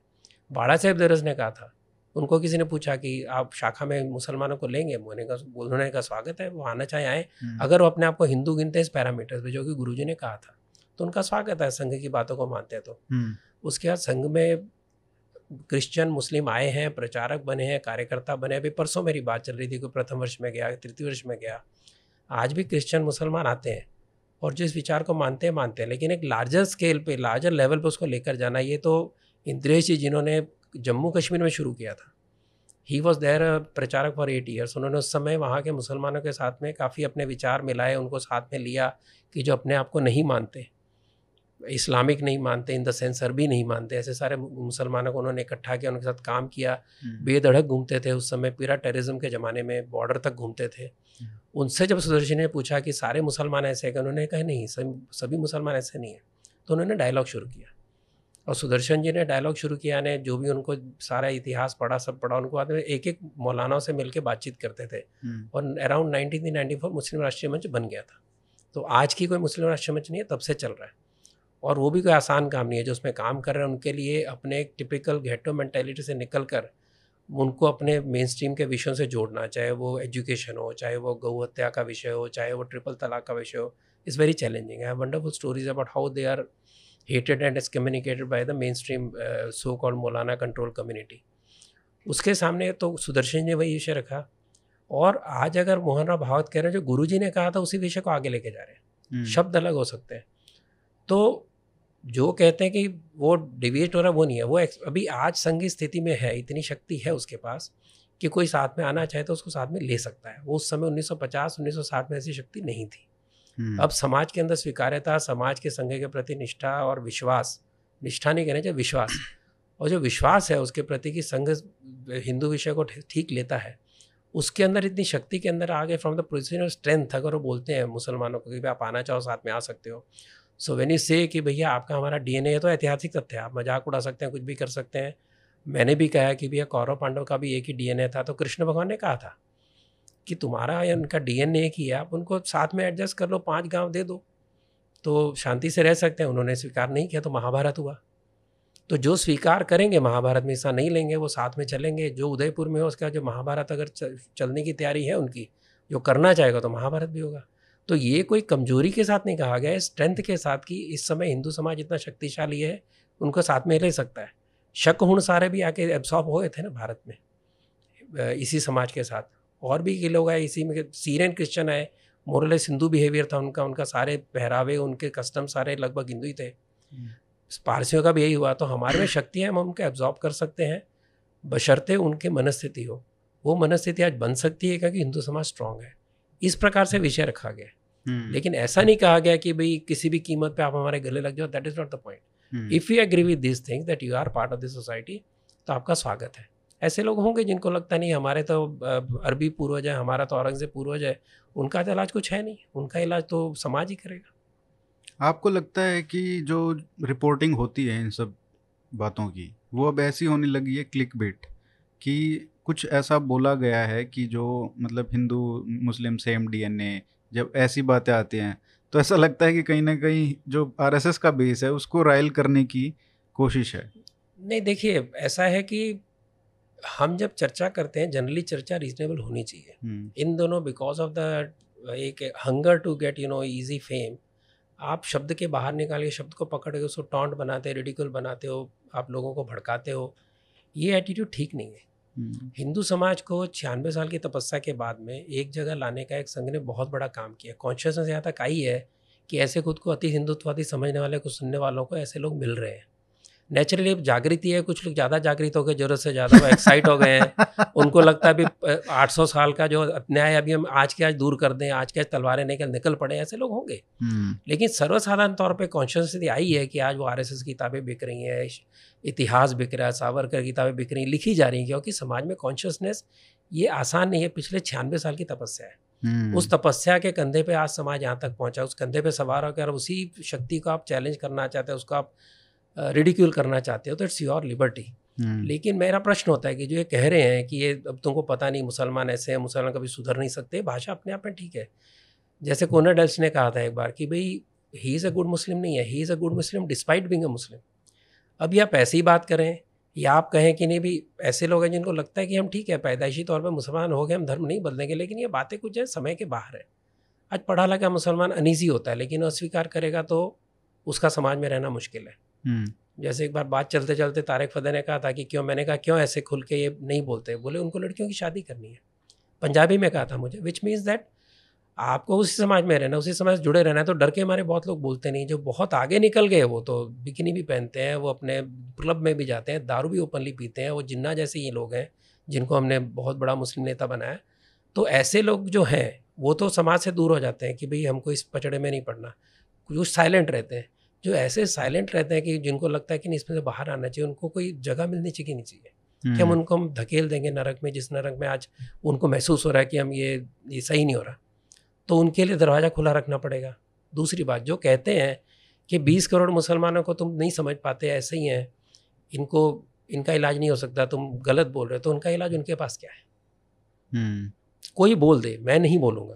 बाड़ा साहेब दरस ने कहा था। उनको किसी ने पूछा कि आप शाखा में मुसलमानों को लेंगे? उन्होंने कहा उन्होंने कहा स्वागत है वो आना चाहे आए। हम्म, अगर वो अपने आप को हिंदू गिनते हैं इस पैरामीटर्स पे जो कि गुरुजी ने कहा था। तो उनका स्वागत है संघ की बातों को मानते हैं तो। हम्म, उसके बाद संघ में क्रिश्चियन, मुस्लिम आए हैं, प्रचारक बने हैं, कार्यकर्ता बने अभी परसों मेरी बात चल रही थी, कोई प्रथम वर्ष में गया, तृतीय वर्ष में गया। आज भी क्रिश्चियन, मुसलमान आते हैं और जो इस विचार को मानते हैं मानते हैं। लेकिन एक लार्जर स्केल पे लार्जर लेवल पे उसको लेकर जाना, ये तो इंद्रेश जी जिन्होंने जम्मू कश्मीर में शुरू किया था। He was there pracharak for eight years उन्होंने उस समय वहाँ के मुसलमानों के साथ में काफ़ी अपने विचार मिलाए, उनको साथ में लिया कि जो अपने आप को नहीं मानते। इस्लामिक नहीं मानते इन द सेंस अरबी नहीं मानते ऐसे सारे मुसलमानों को उन्होंने इकट्ठा किया उनके साथ काम किया। हम्म, बेधड़क घूमते थे उस समय पूरा टेररिज्म के ज़माने में बॉर्डर तक घूमते थे। उनसे जब सुदर्शन ने पूछा कि सारे मुसलमान ऐसे हैं कि उन्होंने कहा नहीं सभी सभी मुसलमान ऐसे नहीं हैं। तो उन्होंने डायलॉग शुरू किया। और सुदर्शन जी ने डायलॉग शुरू किया ने जो भी उनको सारा इतिहास पढ़ा सब पढ़ा उनको बाद में एक एक मौलानाओं से मिलकर बातचीत करते थे। हम्म, और around nineteen ninety four Muslim Rashtriya Manch बन गया था। तो आज की कोई मुस्लिम राष्ट्रीय मंच नहीं है तब से चल रहा है। और वो भी कोई आसान काम नहीं है। जो उसमें काम कर रहे हैं उनके लिए अपने एक टिपिकल घेटो मैंटेलिटी से निकल कर उनको अपने मेन स्ट्रीम के विषयों से जोड़ना चाहे वो एजुकेशन हो चाहे वो गौ हत्या का विषय हो चाहे वो ट्रिपल तलाक का विषय हो इज़ वेरी चैलेंजिंग है wonderful stories about how they are hated and communicated by the mainstream uh, so called maulana control community उसके सामने तो सुदर्शन ने वही विषय रखा। और आज अगर मोहन राव भागवत कह रहे हैं जो गुरुजी ने कहा था उसी विषय को आगे लेके जा रहे हैं। हम्म, शब्द अलग हो सकते हैं। तो जो कहते हैं कि वो डिविएट हो रहा वो नहीं है। वो अभी आज संघ की स्थिति में है इतनी शक्ति है उसके पास कि कोई साथ में आना चाहे तो उसको साथ में ले सकता है। वो उस समय 1950 1960 में ऐसी शक्ति नहीं थी। हम्म, अब समाज के अंदर स्वीकार्यता समाज के संघ के प्रति निष्ठा और विश्वास निष्ठा नहीं कहना चाहिए विश्वास। और जो विश्वास है उसके प्रति कि संघ हिंदू विषय को ठीक लेता है उसके अंदर इतनी शक्ति के अंदर आगे from the position of strength अगर वो बोलते हैं मुसलमानों को कि आप आना चाहो साथ में आ सकते हो सो वेन यू से कि भैया आपका हमारा डीएनए है तो ऐतिहासिक तथ्य है। आप मज़ाक उड़ा सकते हैं, कुछ भी कर सकते हैं। मैंने भी कहा कि भैया कौरव पांडव का भी एक ही डीएनए था तो कृष्ण भगवान ने कहा था कि तुम्हारा या उनका डीएनए एक ही है, आप उनको साथ में एडजस्ट कर लो, पाँच गाँव दे दो। तो शांति से रह सकते हैं, उन्होंने स्वीकार नहीं किया तो महाभारत हुआ। तो जो स्वीकार करेंगे, महाभारत में हिस्सा नहीं लेंगे, वो साथ में चलेंगे। जो उदयपुर में हो, उसका जो महाभारत अगर चलने की तैयारी है उनकी, जो करना चाहेगा तो महाभारत भी होगा। तो ये कोई कमज़ोरी के साथ नहीं कहा गया है स्ट्रेंथ के साथ कि इस समय हिंदू समाज इतना शक्तिशाली है उनको साथ में ले सकता है। शक हुण सारे भी आके एब्सॉर्ब हुए थे ना भारत में इसी समाज के साथ। और भी के लोग आए इसी में सीरियन क्रिश्चियन आए मोरलेस हिंदू बिहेवियर था उनका उनका सारे पहरावे उनके कस्टम सारे लगभग हिंदू ही थे। पारसियों का भी यही हुआ तो हमारे में शक्ति है हम उनको एब्जॉर्ब कर सकते हैं बशर्ते उनके मनस्थिति हो। वो मनस्थिति आज बन सकती है क्योंकि हिंदू समाज स्ट्रांग है। इस प्रकार से विषय रखा गया है। हम्म, लेकिन ऐसा नहीं कहा गया कि भाई किसी भी कीमत पे आप हमारे गले लग जाओ that is not the point if you agree with this things that you are part of this society तो आपका स्वागत है। ऐसे लोग होंगे जिनको लगता नहीं हमारे तो अरबी पूर्वज है हमारा तो औरंगज़ेब पूर्वज है उनका तो इलाज कुछ है नहीं उनका इलाज तो समाज ही करेगा। आपको लगता है कि जो रिपोर्टिंग होती है इन सब बातों की वो अब ऐसी होने लगी है क्लिक बेट कि कुछ ऐसा बोला गया है कि जो मतलब हिंदू मुस्लिम सेम डीएनए जब ऐसी बातें आती हैं तो ऐसा लगता है कि कहीं ना कहीं जो आरएसएस का बेस है उसको राइल करने की कोशिश है। नहीं देखिए ऐसा है कि हम जब चर्चा करते हैं जनरली चर्चा रीजनेबल होनी चाहिए। हम्म, इन दोनों बिकॉज़ ऑफ़ द एक hunger to get you know easy fame आप शब्द के बाहर निकाल के शब्द को पकड़ के उसको टॉन्ट बनाते रिडिकुल बनाते हो आप लोगों को भड़काते हो ये एटीट्यूड ठीक नहीं है। हिंदू समाज को छियानवे साल की तपस्या के बाद में एक जगह लाने का एक संघ ने बहुत बड़ा काम किया। कॉन्शियसनेस यहाँ तक आई है कि ऐसे खुद को अति हिंदुत्ववादी समझने वाले कुछ सुनने वालों को ऐसे लोग मिल रहे हैं। नेचुरली अब जागृति है कुछ लोग ज़्यादा जागृत हो गए ज़रूरत से ज़्यादा वो एक्साइट हो गए हैं। उनको लगता है अभी आठ सौ साल का जो अन्याय अभी हम आज के आज दूर कर दें आज के आज तलवारें निकल निकल पड़े ऐसे लोग होंगे। हम्म, लेकिन सर्वसाधारण तौर पे कॉन्शियसनेस आई है कि आज वो आरएसएस की किताबें बिक रही हैं इतिहास बिक रहा है सावरकर किताबें बिक रही लिखी जा रही हैं क्योंकि समाज में कॉन्शियसनेस ये आसान नहीं है पिछले छियानवे साल की तपस्या है। हम्म, उस तपस्या के कंधे पे आज समाज यहाँ तक पहुँचा उस कंधे पे सवार होकर उसी शक्ति को आप चैलेंज करना चाहते हो उसको आप रिडिक्यूल करना चाहते हो तो इट्स योर लिबर्टी लेकिन मेरा प्रश्न होता है कि जो ये कह रहे हैं कि ये अब तुमको पता नहीं मुसलमान ऐसे हैं मुसलमान कभी सुधर नहीं सकते भाषा अपने आप में ठीक है। जैसे कोनर डेल्स ने कहा था एक बार कि भाई ही इज़ अ गुड मुस्लिम नहीं है he is a good Muslim despite being a Muslim अब ये आप ऐसे ही बात करें या आप कहें कि नहीं भी ऐसे लोग हैं जिनको लगता है कि हम ठीक है पैदाइशी तौर पर मुसलमान हो गए हम धर्म नहीं बदलेंगे लेकिन ये बातें कुछ है समय के बाहर है। आज पढ़ा लगा मुसलमान अनईजी होता है लेकिन अस्वीकार करेगा तो उसका समाज में रहना मुश्किल है। हम्म, जैसे एक बार बात चलते चलते तारक फतेह ने कहा था कि क्यों मैंने कहा क्यों ऐसे खुल के ये नहीं बोलते? बोले उनको लड़कियों की शादी करनी है। पंजाबी में कहा था मुझे विच मीन्स दैट आपको उसी समाज में रहना उसी समाज से जुड़े रहना है तो डर के हमारे बहुत लोग बोलते नहीं जो बहुत आगे निकल गए वो तो बिकनी भी पहनते हैं वो अपने क्लब में भी जाते हैं दारू भी ओपनली पीते हैं वो जिन्ना जैसे ये लोग हैं जिनको हमने बहुत बड़ा मुस्लिम नेता बनाया तो ऐसे लोग जो हैं वो तो समाज से दूर हो जाते हैं कि भाई हमको इस पचड़े में नहीं पड़ना जो साइलेंट रहते हैं जो ऐसे साइलेंट रहते हैं कि जिनको लगता है कि नहीं इसमें से बाहर आना चाहिए उनको कोई जगह मिलनी चाहिए कि नहीं चाहिए कि हम हम्म, उनको हम धकेल देंगे नरक में जिस नरक में आज उनको महसूस हो रहा है कि हम ये ये सही नहीं हो रहा। तो उनके लिए दरवाज़ा खुला रखना पड़ेगा। दूसरी बात जो कहते हैं कि 20 करोड़ मुसलमानों को तुम नहीं समझ पाते ऐसे ही हैं इनको इनका इलाज नहीं हो सकता तुम गलत बोल रहे हो तो उनका इलाज उनके पास क्या है? हम्म, कोई बोल दे मैं नहीं बोलूँगा।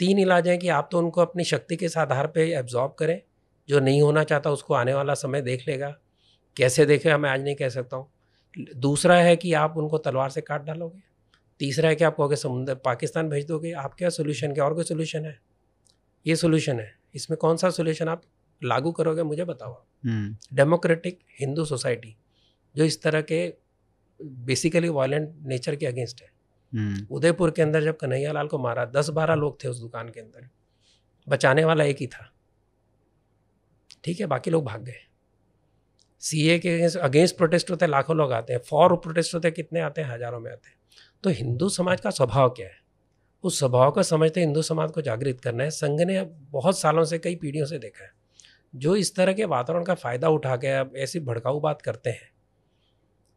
तीन इलाज हैं कि आप तो उनको अपनी शक्ति के आधार पे एब्जॉर्ब करें जो नहीं होना चाहता उसको आने वाला समय देख लेगा। कैसे देखेगा मैं आज नहीं कह सकता हूँ। दूसरा है कि आप उनको तलवार से काट डालोगे। तीसरा है कि आप कहोगे समुद्र पाकिस्तान भेज दोगे आप क्या सोल्यूशन क्या? और कोई सोल्यूशन है? ये सोल्यूशन है। इसमें कौन सा सोल्यूशन आप लागू करोगे मुझे बताओ डेमोक्रेटिक हिंदू सोसाइटी जो इस तरह के बेसिकली वायलेंट नेचर के अगेंस्ट है। हम्म, उदयपुर के अंदर जब कन्हैया लाल को मारा दस बारह लोग थे उस दुकान के अंदर। बचाने वाला एक ही था। ठीक है बाकी लोग भाग गए। सीए के अगेंस्ट प्रोटेस्ट होते हैं लाखों लोग आते हैं। फॉर प्रोटेस्ट होते हैं कितने आते हैं? हज़ारों में आते हैं। तो हिंदू समाज का स्वभाव क्या है? उस स्वभाव को समझते हिंदू समाज को जागृत करना है। संघ ने बहुत सालों से कई पीढ़ियों से देखा है जो इस तरह के वातावरण का फ़ायदा उठा के अब ऐसी भड़काऊ बात करते हैं।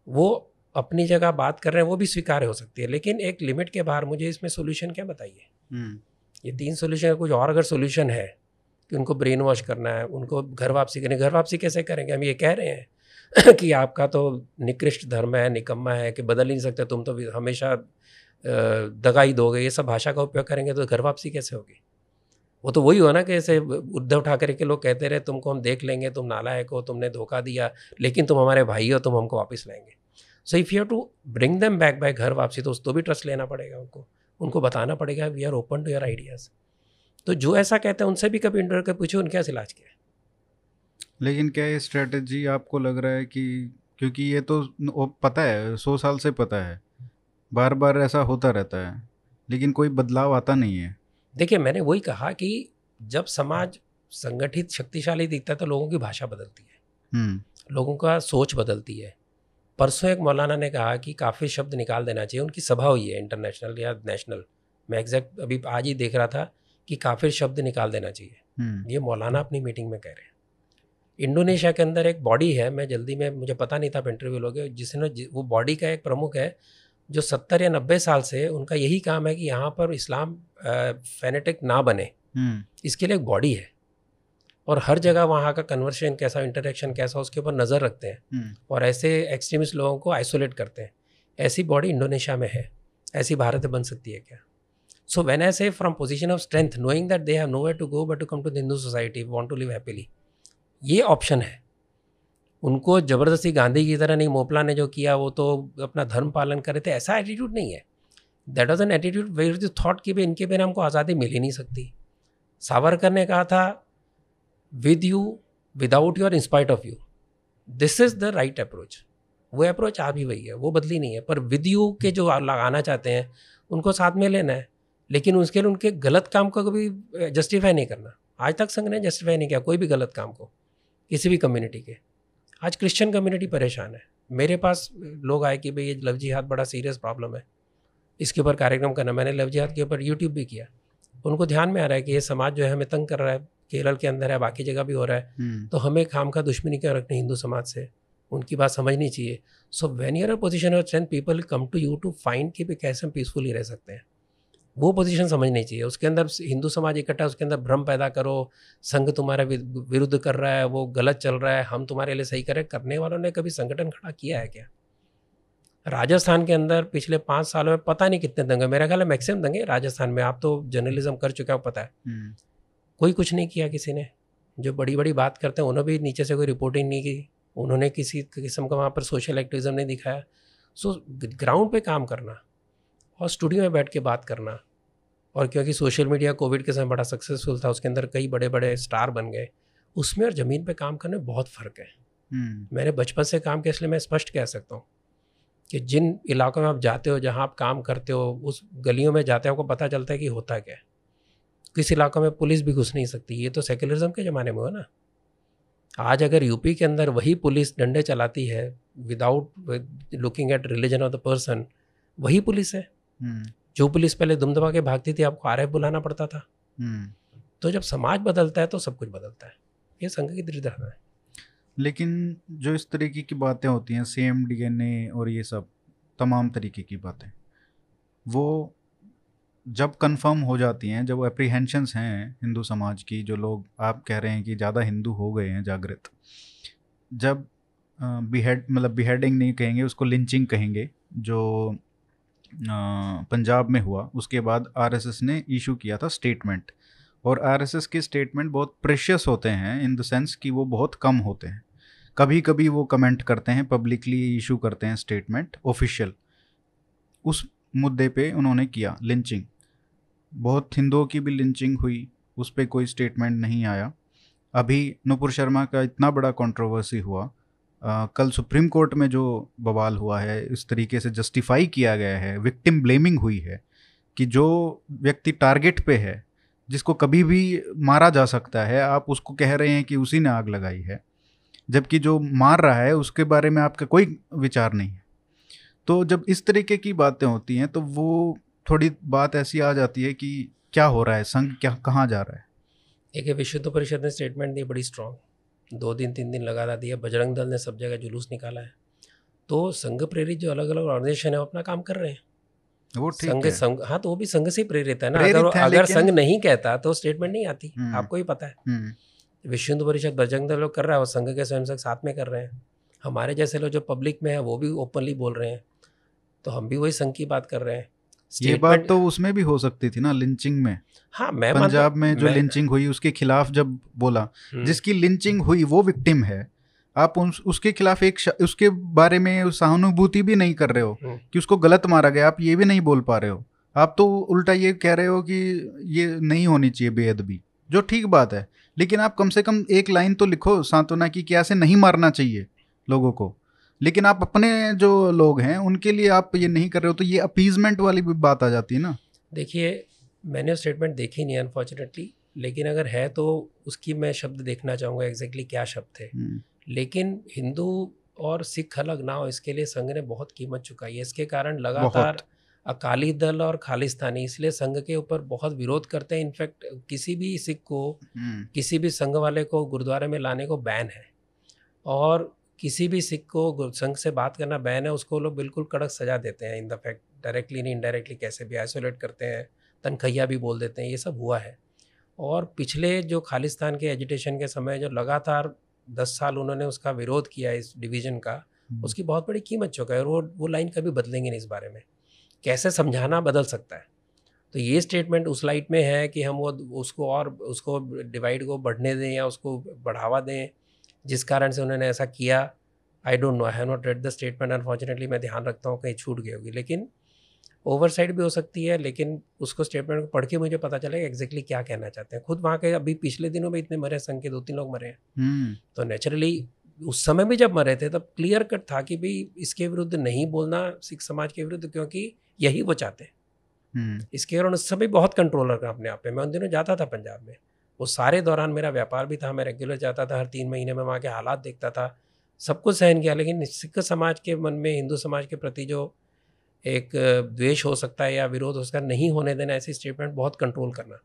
वो अपनी जगह बात कर रहे हैं वो भी स्वीकार हो सकती है लेकिन एक लिमिट के बाहर मुझे इसमें सोल्यूशन क्या बताइए? हम्म, ये तीन सोल्यूशन कुछ और अगर सोल्यूशन है कि उनको ब्रेन वॉश करना है उनको घर वापसी करनी घर वापसी कैसे करेंगे? हम ये कह रहे हैं कि आपका तो निकृष्ट धर्म है, निकम्मा है, कि बदल नहीं सकते, तुम तो हमेशा दगा ही दोगे, ये सब भाषा का उपयोग करेंगे तो घर वापसी कैसे होगी? वो तो वही हुआ ना कि ऐसे उद्धव ठाकरे के लोग कहते रहे, तुमको हम देख लेंगे, तुम नालायक हो, तुमने धोखा दिया, लेकिन तुम हमारे भाई हो, तुम हमको वापस लाएँगे। So if you to bring them back by ghar wapsi तो उस तो भी ट्रस्ट लेना पड़ेगा उनको। उनको बताना पड़ेगा we are open to your ideas तो जो ऐसा कहते हैं, उनसे भी कभी इंटरव्यू कर पूछो उनके यहाँ इलाज क्या है? लेकिन क्या ये स्ट्रेटजी आपको लग रहा है कि क्योंकि ये तो पता है सौ साल से पता है बार बार ऐसा होता रहता है लेकिन कोई बदलाव आता नहीं है। देखिए मैंने वही कहा कि जब समाज संगठित शक्तिशाली दिखता है तो लोगों की भाषा बदलती है। हम्म। लोगों का सोच बदलती है। परसों एक मौलाना ने कहा कि काफ़ी शब्द निकाल देना चाहिए उनकी सभा हुई है इंटरनेशनल या नेशनल मैं एग्जैक्ट अभी आज ही देख रहा था कि काफिर शब्द निकाल देना चाहिए। हम्म। ये मौलाना अपनी मीटिंग में कह रहे हैं। इंडोनेशिया के अंदर एक बॉडी है मैं जल्दी में मुझे पता नहीं था आप इंटरव्यू लोगे जिसने वो बॉडी का एक प्रमुख है जो सत्तर या नब्बे साल से उनका यही काम है कि यहाँ पर इस्लाम फैनेटिक ना बने। हम्म। इसके लिए एक बॉडी है। और हर जगह वहाँ का कन्वर्सेशन कैसा इंटरेक्शन कैसा उसके ऊपर नज़र रखते हैं। हम्म। और ऐसे एक्सट्रीमिस्ट लोगों को आइसोलेट करते हैं। ऐसी बॉडी इंडोनेशिया में है ऐसी भारत बन सकती है क्या? So when I say from position of strength knowing that they have no way to go but to come to the Hindu society want to live happily ये ऑप्शन है। उनको ज़बरदस्ती गांधी की तरह नहीं मोपला ने जो किया, वो तो अपना धर्म पालन कर थे, ऐसा एटीट्यूड नहीं है। That was an attitude where the thought कि भाई इनके बिना हमको आज़ादी मिल ही नहीं सकती। सावरकर ने कहा था विद यू विदाउट यू और in spite of you this is the right approach वो अप्रोच आ भी वही है, वो बदली नहीं है, पर विद यू के जो लगाना चाहते हैं, उनको साथ में लेना है। लेकिन उसके लिए उनके गलत काम को कभी जस्टिफाई नहीं करना। आज तक संघ ने जस्टिफाई नहीं किया, कोई भी गलत काम को। किसी भी कम्युनिटी के। आज क्रिश्चियन कम्युनिटी परेशान है। मेरे पास लोग आए कि भाई ये लव जिहाद बड़ा सीरियस प्रॉब्लम है। इसके ऊपर कार्यक्रम करना। मैंने लव जिहाद के ऊपर यूट्यूब भी किया। उनको ध्यान में आ रहा है कि ये समाज जो है हमें तंग कर रहा है। केरल के अंदर है बाकी जगह भी हो रहा है। हम्म। तो हमें खाम का दुश्मनी क्यों रखनी हिंदू समाज से? उनकी बात समझनी चाहिए। So when you're a position of strength people come to you to find कि भी कैसे हम पीसफुली रह सकते हैं। वो पोजीशन समझनी चाहिए। उसके अंदर हिंदू समाज इकट्ठा उसके अंदर भ्रम पैदा करो संघ तुम्हारा विरुद्ध कर रहा है वो गलत चल रहा है हम तुम्हारे लिए सही करें। करने वालों ने कभी संगठन खड़ा किया है क्या? राजस्थान के अंदर पिछले पाँच सालों में पता नहीं कितने दंगे मेरा ख्याल है मैक्सिमम दंगे राजस्थान में। आप तो जर्नलिज्म कर चुके हो पता है। हम्म। कोई कुछ नहीं किया किसी ने। जो बड़ी बड़ी बात करते हैं उन्होंने भी नीचे से कोई रिपोर्टिंग नहीं की। उन्होंने किसी किस्म का वहाँ पर सोशल एक्टिविज्म नहीं दिखाया। सो ग्राउंड पे काम करना। और स्टूडियो में बैठ के बात करना। और क्योंकि सोशल मीडिया कोविड के समय बड़ा सक्सेसफुल था उसके अंदर कई बड़े बड़े स्टार बन गए उसमें और ज़मीन पे काम करने में बहुत फ़र्क है। हम्म। मैंने बचपन से काम किया इसलिए मैं स्पष्ट कह सकता हूँ कि जिन इलाकों में आप जाते हो जहाँ आप काम करते हो उस गलियों में जाते हो आपको पता चलता है कि होता क्या है। किस इलाकों में पुलिस भी घुस नहीं सकती ये तो सेकुलरिज्म के ज़माने में हो ना। आज अगर यूपी के अंदर वही पुलिस डंडे चलाती है without looking at religion of the person वही पुलिस है। जो पुलिस पहले दुम दबा के भागती थी आपको आर बुलाना पड़ता था। हम्म। तो जब समाज बदलता है तो सब कुछ बदलता है। ये संघ की दृढ़ता है। लेकिन जो इस तरीके की बातें होती हैं सेम डीएनए और ये सब तमाम तरीके की बातें वो जब कंफर्म हो जाती हैं जब वो अप्रीहेंशंस हैं हिंदू समाज की जो लोग आप कह रहे हैं कि ज़्यादा हिंदू हो गए हैं जागृत जब बिहेड मतलब बिहेडिंग नहीं कहेंगे उसको लिंचिंग कहेंगे जो पंजाब में हुआ, उसके बाद आरएसएस ने इशू किया था स्टेटमेंट और आरएसएस के स्टेटमेंट बहुत प्रेशियस होते हैं इन द सेंस कि वो बहुत कम होते हैं. कभी कभी वो कमेंट करते हैं पब्लिकली इशू करते हैं स्टेटमेंट ऑफिशियल उस मुद्दे पे उन्होंने किया लिंचिंग बहुत हिंदुओं की भी लिंचिंग हुई, उस पर कोई स्टेटमेंट नहीं आया. अभी नुपुर शर्मा का इतना बड़ा कंट्रोवर्सी हुआ अ, कल सुप्रीम कोर्ट में जो बवाल हुआ है इस तरीके से जस्टिफाई किया गया है विक्टिम ब्लेमिंग हुई है कि जो व्यक्ति टारगेट पे है जिसको कभी भी मारा जा सकता है आप उसको कह रहे हैं कि उसी ने आग लगाई है जबकि जो मार रहा है उसके बारे में आपका कोई विचार नहीं है। तो जब इस तरीके की बातें होती हैं तो वो थोड़ी बात ऐसी आ जाती है कि क्या हो रहा है संघ क्या कहाँ जा रहा है? देखिए हिंदू परिषद ने स्टेटमेंट दी बड़ी स्ट्रांग दो दिन तीन दिन लगातार दिया। बजरंग दल ने सब जगह जुलूस निकाला है। तो संघ प्रेरित जो अलग अलग ऑर्गेनाइजेशन है वो अपना काम कर रहे हैं। वो संघ है। संघ हाँ तो वो भी संघ से ही प्रेरित है ना। अगर अगर संघ नहीं कहता तो स्टेटमेंट नहीं आती। हम्म। आपको ही पता है। हम्म, विश्व हिंदू परिषद बजरंग दल लोग कर रहा है और संघ के स्वयंसेवक साथ में कर रहे हैं। हमारे जैसे लोग जो पब्लिक में है वो भी ओपनली बोल रहे हैं। तो हम भी वही संघ की बात कर रहे हैं। ये बात तो उसमें भी हो सकती थी ना लिंचिंग में। हाँ मैं पंजाब में जो मैं- लिंचिंग हुई उसके खिलाफ जब बोला हम्म, जिसकी लिंचिंग हुई वो विक्टिम है। आप उस, उसके खिलाफ एक उसके बारे में सहानुभूति भी नहीं कर रहे हो हम्म। कि उसको गलत मारा गया आप ये भी नहीं बोल पा रहे हो। आप तो उल्टा ये कह रहे हो कि ये नहीं होनी चाहिए बेअदबी जो ठीक बात है। लेकिन आप कम से कम एक लाइन तो लिखो सांत्वना की कि ऐसे नहीं मारना चाहिए लोगों को। लेकिन आप अपने जो लोग हैं उनके लिए आप ये नहीं कर रहे हो तो ये अपीजमेंट वाली भी बात आ जाती है ना? देखिए मैंने स्टेटमेंट देखी नहीं अनफॉर्चुनेटली लेकिन अगर है तो उसकी मैं शब्द देखना चाहूँगा एग्जैक्टली क्या शब्द थे। हम्म, लेकिन हिंदू और सिख अलग ना हो इसके लिए संघ ने बहुत कीमत चुकाई है। इसके कारण लगातार अकाली दल और खालिस्तानी इसलिए संघ के ऊपर बहुत विरोध करते हैं। इनफैक्ट किसी भी सिख को हम्म, किसी भी संघ वाले को गुरुद्वारे में लाने को बैन है। और किसी भी सिख को संघ से बात करना बैन है उसको लोग बिल्कुल कड़क सजा देते हैं इन द फैक्ट डायरेक्टली नहीं इनडायरेक्टली कैसे भी आइसोलेट करते हैं तनखैया भी बोल देते हैं ये सब हुआ है। और पिछले जो खालिस्तान के एजिटेशन के समय जो लगातार दस साल उन्होंने उसका विरोध किया इस डिवीज़न का हम्म, उसकी बहुत बड़ी कीमत चुका है और वो वो लाइन कभी बदलेंगे नहीं इस बारे में। कैसे समझाना बदल सकता है? तो ये स्टेटमेंट उस लाइट में है कि हम वो उसको और उसको डिवाइड को बढ़ने दें या उसको बढ़ावा दें जिस कारण से उन्होंने ऐसा किया I don't know I have not read the statement unfortunately मैं ध्यान रखता हूँ कहीं छूट गई होगी। लेकिन ओवरसाइड भी हो सकती है लेकिन उसको स्टेटमेंट को पढ़ के मुझे पता चलेगा एग्जैक्टली क्या कहना चाहते हैं। खुद वहाँ के अभी पिछले दिनों में इतने मरे संघ के दो तीन लोग मरे हैं। हम्म, तो नेचुरली उस समय भी जब मरे थे तब क्लियर कट था कि भाई इसके विरुद्ध नहीं बोलना सिख समाज के विरुद्ध क्योंकि यही वो चाहते हैं। हम्म, इसके और उस समय बहुत कंट्रोल रखा अपने आप पे। मैं उन दिनों जाता था पंजाब में। वो सारे दौरान मेरा व्यापार भी था मैं रेगुलर जाता था हर तीन महीने में वहाँ के हालात देखता था सब कुछ सहन किया। लेकिन सिख समाज के मन में हिंदू समाज के प्रति जो एक द्वेष हो सकता है या विरोध हो सकता है नहीं होने देना ऐसी स्टेटमेंट बहुत कंट्रोल करना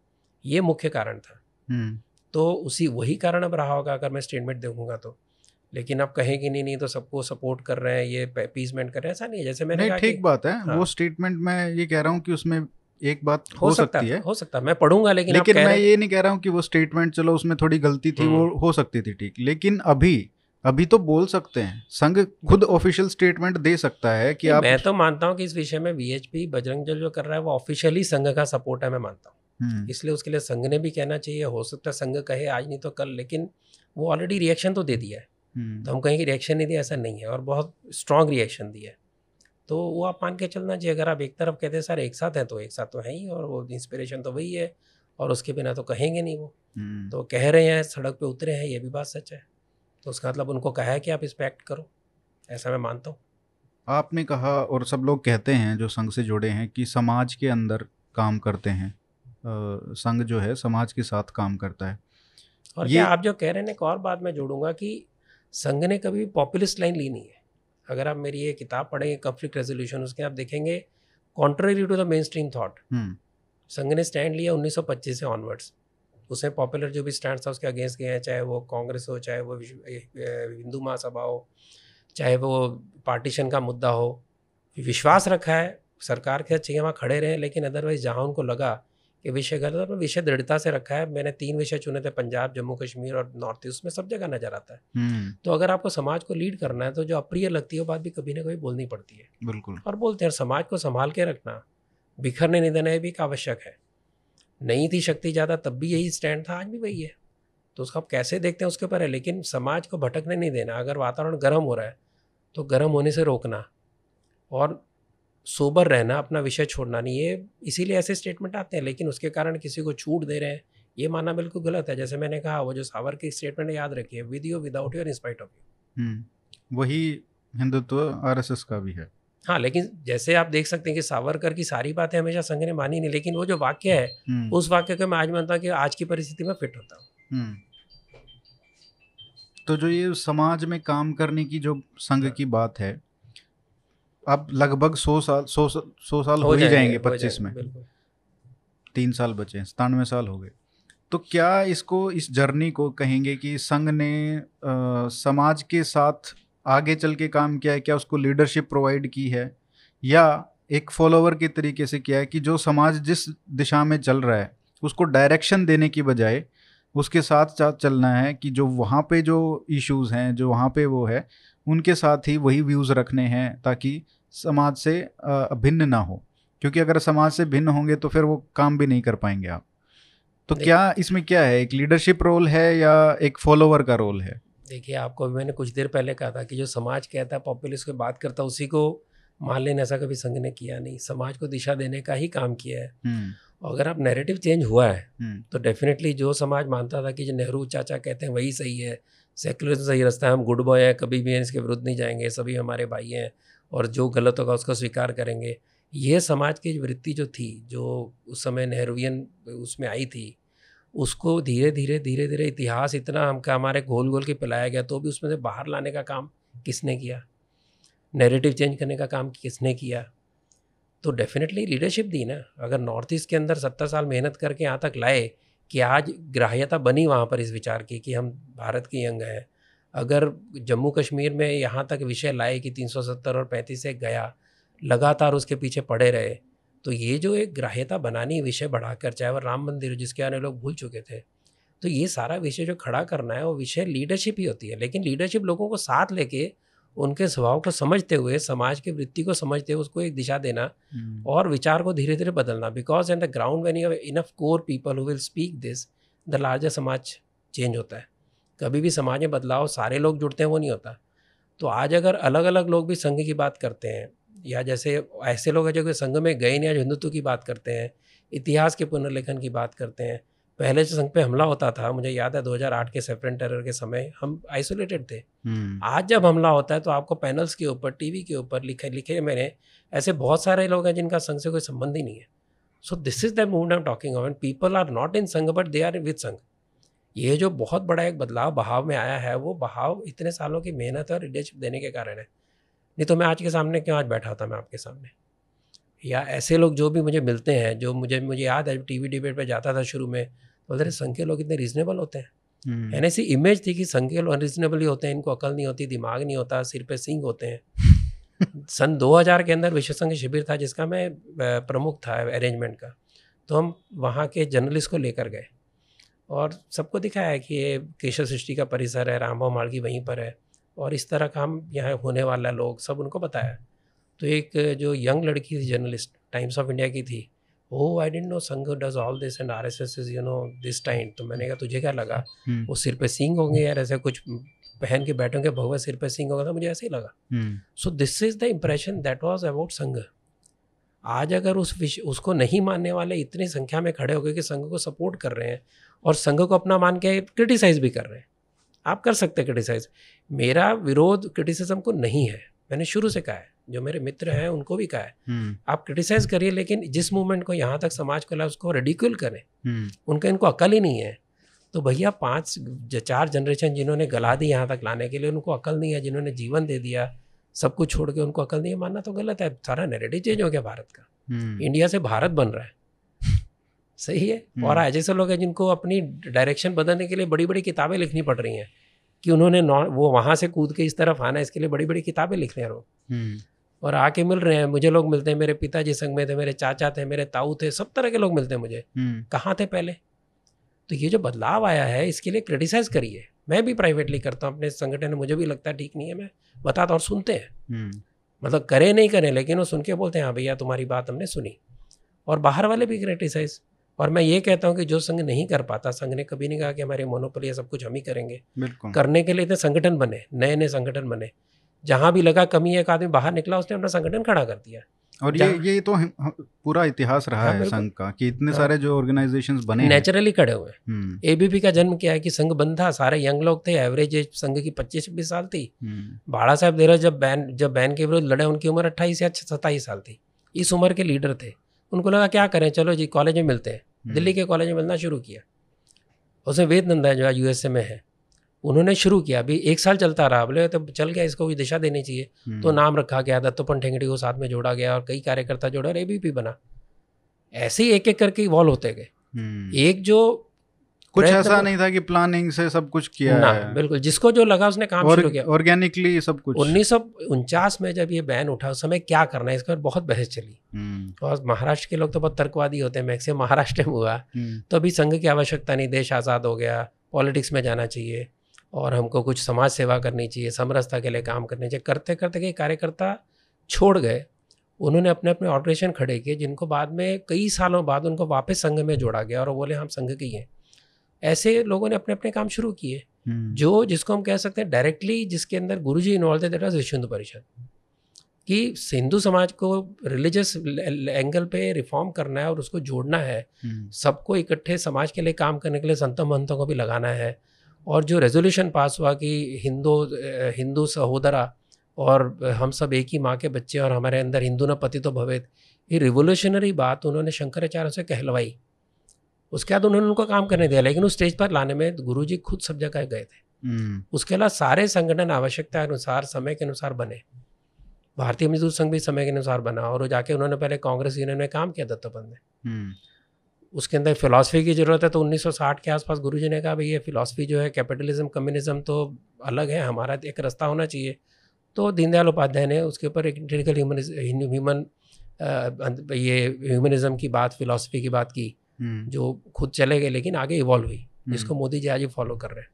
ये मुख्य कारण था। हम्म, तो उसी वही कारण अब रहा होगा अगर मैं स्टेटमेंट देखूँगा तो। लेकिन अब कहें कि नहीं नहीं तो सबको सपोर्ट कर रहे हैं ये पीसमेंट कर रहे हैं ऐसा नहीं है। जैसे मैंने ठीक बात है हाँ। वो स्टेटमेंट मैं ये कह रहा हूँ कि उसमें एक बात हो, हो सकता सकती है। हो सकता है। मैं पढ़ूँगा लेकिन लेकिन मैं ये नहीं कह रहा हूँ कि वो स्टेटमेंट चलो उसमें थोड़ी गलती थी वो हम्म। हो सकती थी ठीक। लेकिन अभी अभी तो बोल सकते हैं। संघ खुद ऑफिशियल स्टेटमेंट दे सकता है कि आप मैं तो मानता हूँ कि इस विषय में वीएचपी बजरंग दल जो कर रहा है वो ऑफिशियली संघ का सपोर्ट है मैं मानता हूँ। हम्म, इसलिए उसके लिए संघ ने भी कहना चाहिए हो सकता है संघ कहे आज नहीं तो कल लेकिन वो ऑलरेडी रिएक्शन तो दे दिया है। हम्म, तो हम कहें कि रिएक्शन नहीं दिया ऐसा नहीं है और बहुत स्ट्रांग रिएक्शन दिया है। तो वो आप मान के चलना चाहिए अगर आप एक तरफ़ कहते हैं सर एक साथ हैं तो एक साथ तो है ही और वो इंस्पिरेशन तो वही है और उसके बिना तो कहेंगे नहीं वो। हम्म, तो कह रहे हैं सड़क पे उतरे हैं ये भी बात सच है। तो उसका मतलब उनको कहा है कि आप इस पे एक्ट करो। ऐसा मैं मानता हूँ। आपने कहा और सब लोग कहते हैं जो संघ से जुड़े हैं कि समाज के अंदर काम करते हैं। संघ जो है समाज के साथ काम करता है। और ये- क्या आप जो कह रहे हैं एक और बात मैं जोड़ूँगा कि संघ ने कभी पॉपुलिस्ट लाइन ली नहीं है। अगर आप मेरी ये किताब पढ़ेंगे कॉन्फ्लिक्ट रेजोल्यूशन उसके आप देखेंगे contrary to the mainstream thought Sangh ने स्टैंड लिया 1925 से ऑनवर्ड्स उसमें पॉपुलर जो भी स्टैंड था उसके अगेंस्ट गए हैं चाहे वो कांग्रेस हो चाहे वो हिंदू महासभा हो चाहे वो पार्टीशन का मुद्दा हो विश्वास रखा है सरकार के अच्छे वहाँ खड़े रहे लेकिन अदरवाइज़ जहाँ उनको लगा कि विषय गलत है विषय दृढ़ता से रखा है। मैंने तीन विषय चुने थे पंजाब जम्मू कश्मीर और नॉर्थ ईस्ट में सब जगह नज़र आता है। हम्म, तो अगर आपको समाज को लीड करना है तो जो अप्रिय लगती है वो बात भी कभी ना कभी बोलनी पड़ती है। बिल्कुल। और बोलते हैं समाज को संभाल के रखना बिखरने नहीं देना ये भी एक आवश्यक है। नहीं थी शक्ति ज़्यादा तब भी यही स्टैंड था आज भी वही है। तो उसको आप कैसे देखते हैं उसके ऊपर है लेकिन समाज को भटकने नहीं देना। अगर वातावरण गर्म हो रहा है तो गर्म होने से रोकना। और सोबर रहना अपना विषय छोड़ना नहीं ये इसीलिए ऐसे स्टेटमेंट आते हैं लेकिन उसके कारण किसी को छूट दे रहे हैं ये मानना बिल्कुल गलत है। जैसे मैंने कहा वो जो सावर की स्टेटमेंट याद रखिए with you without you in spite of you वही हिंदुत्व आरएसएस का भी है। हाँ लेकिन जैसे आप देख सकते हैं कि सावरकर की सारी बातें हमेशा संघ ने मानी नहीं लेकिन वो जो वाक्य है हम्म, उस वाक्य को मैं आज मानता हूँ कि आज की परिस्थिति में फिट होता हूँ। हम्म। तो जो ये समाज में काम करने की जो संघ की बात है अब लगभग सौ साल सौ सौ साल हो ही जाएँगे पच्चीस में। तीन साल बचे हैं सतानवे साल हो गए। तो क्या इसको इस जर्नी को कहेंगे कि संघ ने अ, समाज के साथ आगे चल के काम किया है क्या उसको लीडरशिप प्रोवाइड की है? या एक फॉलोवर के तरीके से किया है कि जो समाज जिस दिशा में चल रहा है उसको डायरेक्शन देने की बजाय उसके साथ साथ चलना है कि जो वहाँ पे जो इश्यूज़ हैं जो वहाँ पे वो है उनके साथ ही वही व्यूज़ रखने हैं ताकि समाज से भिन्न ना हो। क्योंकि अगर समाज से भिन्न होंगे तो फिर वो काम भी नहीं कर पाएँगे आप। तो क्या इसमें क्या है? एक लीडरशिप रोल है या एक फॉलोवर का रोल है? देखिए आपको अभी मैंने कुछ देर पहले कहा था कि जो समाज कहता है पॉपुलिस्ट की बात करता है उसी को मान लेने ऐसा कभी संघ ने किया नहीं। समाज को दिशा देने का ही काम किया है। हम्म, और अगर आप नैरेटिव चेंज हुआ है हम्म, तो डेफिनेटली जो समाज मानता था कि जो नेहरू चाचा कहते हैं वही सही है। सेकुलरिज्म सही रास्ता है, हम गुड बॉय हैं, कभी भी इसके विरुद्ध नहीं जाएँगे, सभी हमारे भाई हैं और जो गलत होगा उसको स्वीकार करेंगे। ये समाज की वृत्ति जो थी, जो उस समय नेहरूवियन उसमें आई थी, उसको धीरे धीरे धीरे धीरे इतिहास इतना हमका, हमारे घोल घोल के पिलाया गया तो भी उसमें से बाहर लाने का काम किसने किया? नैरेटिव चेंज करने का काम किसने किया? तो डेफिनेटली लीडरशिप दी ना। अगर नॉर्थ ईस्ट के अंदर सत्तर साल मेहनत करके यहाँ तक लाए कि आज ग्राह्यता बनी वहाँ पर इस विचार की कि हम भारत के यंग हैं। अगर जम्मू कश्मीर में यहाँ तक विषय लाए कि 370 और 35 से गया, लगातार उसके पीछे पड़े रहे तो ये जो एक ग्राह्यता बनानी विषय बढ़ाकर, चाहे वह राम मंदिर जिसके आने लोग भूल चुके थे तो ये सारा विषय जो खड़ा करना है, वो विषय लीडरशिप ही होती है। लेकिन लीडरशिप लोगों को साथ लेके उनके स्वभाव को समझते हुए समाज की वृत्ति को समझते हुए उसको एक दिशा देना हम्म, और विचार को धीरे धीरे बदलना because on the ground when you enough core people who will speak this the larger samaj change होता है। कभी भी समाज में बदलाव सारे लोग जुड़ते हैं वो नहीं होता। तो आज अगर अलग अलग लोग भी संघ की बात करते हैं या जैसे ऐसे लोग हैं जो कि संघ में गए नहीं आज हिंदुत्व की बात करते हैं इतिहास के पुनर्लेखन की बात करते हैं पहले जो संघ पे हमला होता था मुझे याद है 2008 के सेफ्रन टेरर के समय हम आइसोलेटेड थे। हम्म, आज जब हमला होता है तो आपको पैनल्स के ऊपर टीवी के ऊपर लिखे लिखे मैंने ऐसे बहुत सारे लोग हैं जिनका संघ से कोई संबंध ही नहीं है। So this is the movement I am talking of people are not in Sangh but they are with संघ। ये जो बहुत बड़ा एक बदलाव बहाव में आया है वो बहाव इतने सालों की मेहनत और लीडरशिप देने के कारण है। नहीं तो मैं आज के सामने क्यों आज बैठा था मैं आपके सामने? या ऐसे लोग जो भी मुझे मिलते हैं जो मुझे मुझे याद है टीवी डिबेट पे जाता था शुरू में बोलते रहे संघ के लोग इतने रीजनेबल होते हैं। हम्म, यानी ऐसी इमेज थी कि संघ के लोग अनरीजनेबल ही होते हैं इनको अकल नहीं होती दिमाग नहीं होता सिर पे सिंग होते हैं। सन 2000 के अंदर विश्व संघ शिविर था जिसका मैं प्रमुख था अरेंजमेंट का तो हम वहाँ के जर्नलिस्ट को लेकर गए। और सबको दिखाया कि ये केशव सृष्टि का परिसर है रामभाव मार्गी वहीं पर है और इस तरह का हम यहाँ होने वाला लोग सब उनको बताया। तो एक जो यंग लड़की थी जर्नलिस्ट टाइम्स ऑफ़ इंडिया की थी ओ I don't know Sangh does all this and R S S is you know this time तो मैंने कहा तुझे क्या लगा? हम्म, वो सिर पे सींग होंगे यार ऐसे कुछ पहन के बैठोगे भगवा सिर पे सींग होगा तो मुझे ऐसे ही लगा. So this is the impression that was about Sangh आज अगर उस विषय उसको नहीं मानने वाले इतनी संख्या में खड़े हो गए कि संघ को सपोर्ट कर रहे हैं और संघ को अपना मान के क्रिटिसाइज भी कर रहे हैं आप कर सकते हैं क्रिटिसाइज मेरा विरोध क्रिटिसिज्म को नहीं है मैंने शुरू से कहा है। जो मेरे मित्र हैं उनको भी कहा है। हम्म, आप क्रिटिसाइज करिए लेकिन जिस मूवमेंट को यहाँ तक समाज को लाए उसको रेडिक्यूल करें। हम्म, उनका इनको अकल ही नहीं है। तो भैया पाँच चार जनरेशन जिन्होंने गला दी यहाँ तक लाने के लिए उनको अकल नहीं है जिन्होंने जीवन दे दिया सब कुछ छोड़ के उनको अकल नहीं है मानना तो गलत है। सारा नेरेटिव चेंज हो गया भारत का। हम्म, इंडिया से भारत बन रहा है। सही है? हम्म। और आज ऐसे लोग हैं जिनको अपनी डायरेक्शन बदलने के लिए बड़ी बड़ी किताबें लिखनी पड़ रही हैं कि उन्होंने वो वहाँ से कूद के इस तरफ़ आना है इसके लिए बड़ी बड़ी किताबें लिख रहे हैं लोग हम्म, और आके मिल रहे हैं मुझे लोग मिलते हैं मेरे पिताजी संग में थे मेरे चाचा थे मेरे ताऊ थे सब तरह के लोग मिलते हैं मुझे। हम्म, कहाँ थे पहले? तो ये जो बदलाव आया है इसके लिए क्रिटिसाइज करिए। मैं भी प्राइवेटली करता हूँ अपने संगठन में मुझे भी लगता है ठीक नहीं है मैं बताता हूँ और सुनते हैं। हम्म, मतलब करें नहीं करें लेकिन वो सुन के बोलते हैं हाँ भैया तुम्हारी बात हमने सुनी। और बाहर वाले भी क्रिटिसाइज और मैं ये कहता हूँ कि जो संघ नहीं कर पाता संघ ने कभी नहीं कहा कि हमारी मोनोपोली सब कुछ हम ही करेंगे। करने के लिए इतने संगठन बने नए नए संगठन बने। जहाँ भी लगा कमी है एक आदमी बाहर निकला उसने अपना संगठन खड़ा कर दिया। और ये ये तो पूरा इतिहास रहा हाँ, है संघ का कि इतने हाँ। सारे जो ऑर्गेनाइजेशंस बने नेचुरली खड़े हुए। हम्म, एबीपी का जन्म क्या है कि संघ बंद था सारे यंग लोग थे एवरेज एज संघ की पच्चीस छब्बीस साल थी। हम्म, बाड़ा साहब देहरा जब बैन जब बैन के विरुद्ध लड़े उनकी उम्र अट्ठाईस या सत्ताईस साल थी। इस उम्र के लीडर थे। उनको लगा क्या करें? चलो जी कॉलेज में मिलते हैं। हम्म, दिल्ली के कॉलेज में मिलना शुरू किया। उसमें वेद नंदा जो है यूएसए में है। उन्होंने शुरू किया। अभी एक साल चलता रहा। बोले तो चल गया इसको भी दिशा देनी चाहिए। हम्म, तो नाम रखा गया दत्तोपन ठेंगड़ी को साथ में जोड़ा गया और कई कार्यकर्ता जोड़े और एबीपी बना। ऐसे ही एक एक करके इवॉल्व होते गए। हम्म, एक जो कुछ ऐसा नहीं था कि प्लानिंग से सब कुछ किया ना है। बिल्कुल जिसको जो लगा उसने काम शुरू किया। ऑर्गेनिकली सब कुछ। उन्नीस सौ उनचास में जब ये बैन उठा उस समय क्या करना है? इस पर बहुत बहस चली। हम्म, और महाराष्ट्र के लोग तो बहुत तर्कवादी होते हैं। मैक्सिमम महाराष्ट्र में हुआ। तो अभी संघ की आवश्यकता नहीं देश आज़ाद हो गया पॉलिटिक्स में जाना चाहिए। और हमको कुछ समाज सेवा करनी चाहिए समरसता के लिए काम करने चाहिए। करते करते कई कार्यकर्ता छोड़ गए। उन्होंने अपने अपने ऑपरेशन खड़े किए जिनको बाद में कई सालों बाद उनको वापस संघ में जोड़ा गया और वो बोले हम संघ के ही हैं। ऐसे लोगों ने अपने अपने काम शुरू किए हम्म, जो जिसको हम कह सकते हैं डायरेक्टली जिसके अंदर गुरु जी इन्वॉल्व थे दैट वाज विश्व हिंदू परिषद कि हिंदू समाज को रिलीजियस एंगल पे रिफॉर्म करना है और उसको जोड़ना है हम्म, सबको इकट्ठे समाज के लिए काम करने के लिए संतों महंतों को भी लगाना है। और जो रेजोल्यूशन पास हुआ कि हिंदू हिंदू सहोदरा और हम सब एक ही माँ के बच्चे और हमारे अंदर हिंदू न पति तो भवेद ये रिवोल्यूशनरी बात उन्होंने शंकराचार्य से कहलवाई। उसके बाद उन्होंने उनको काम करने दिया लेकिन उस स्टेज पर लाने में गुरु जी खुद सब जगह गए थे। हम्म, उसके अलावा सारे संगठन आवश्यकता अनुसार समय के अनुसार बने। भारतीय मजदूर संघ भी समय के अनुसार बना और वो जाके उन्होंने पहले कांग्रेस यूनियन में काम किया दत्तोपंत ने उसके अंदर फ़िलासफ़ी की ज़रूरत है तो 1960 के आसपास गुरुजी ने कहा भाई ये फ़िलासफ़ी जो है कैपिटलिज्म कम्युनिज्म तो अलग है हमारा एक रास्ता होना चाहिए। तो दीनदयाल उपाध्याय ने उसके ऊपर एक इंटेरिकल ह्यूमन ह्यूमन ये ह्यूमनिज्म की बात फ़िलासफ़ी की बात की हम्म, जो खुद चले गए लेकिन आगे इवॉल्व हुई जिसको मोदी जी आज ही फॉलो कर रहे हैं।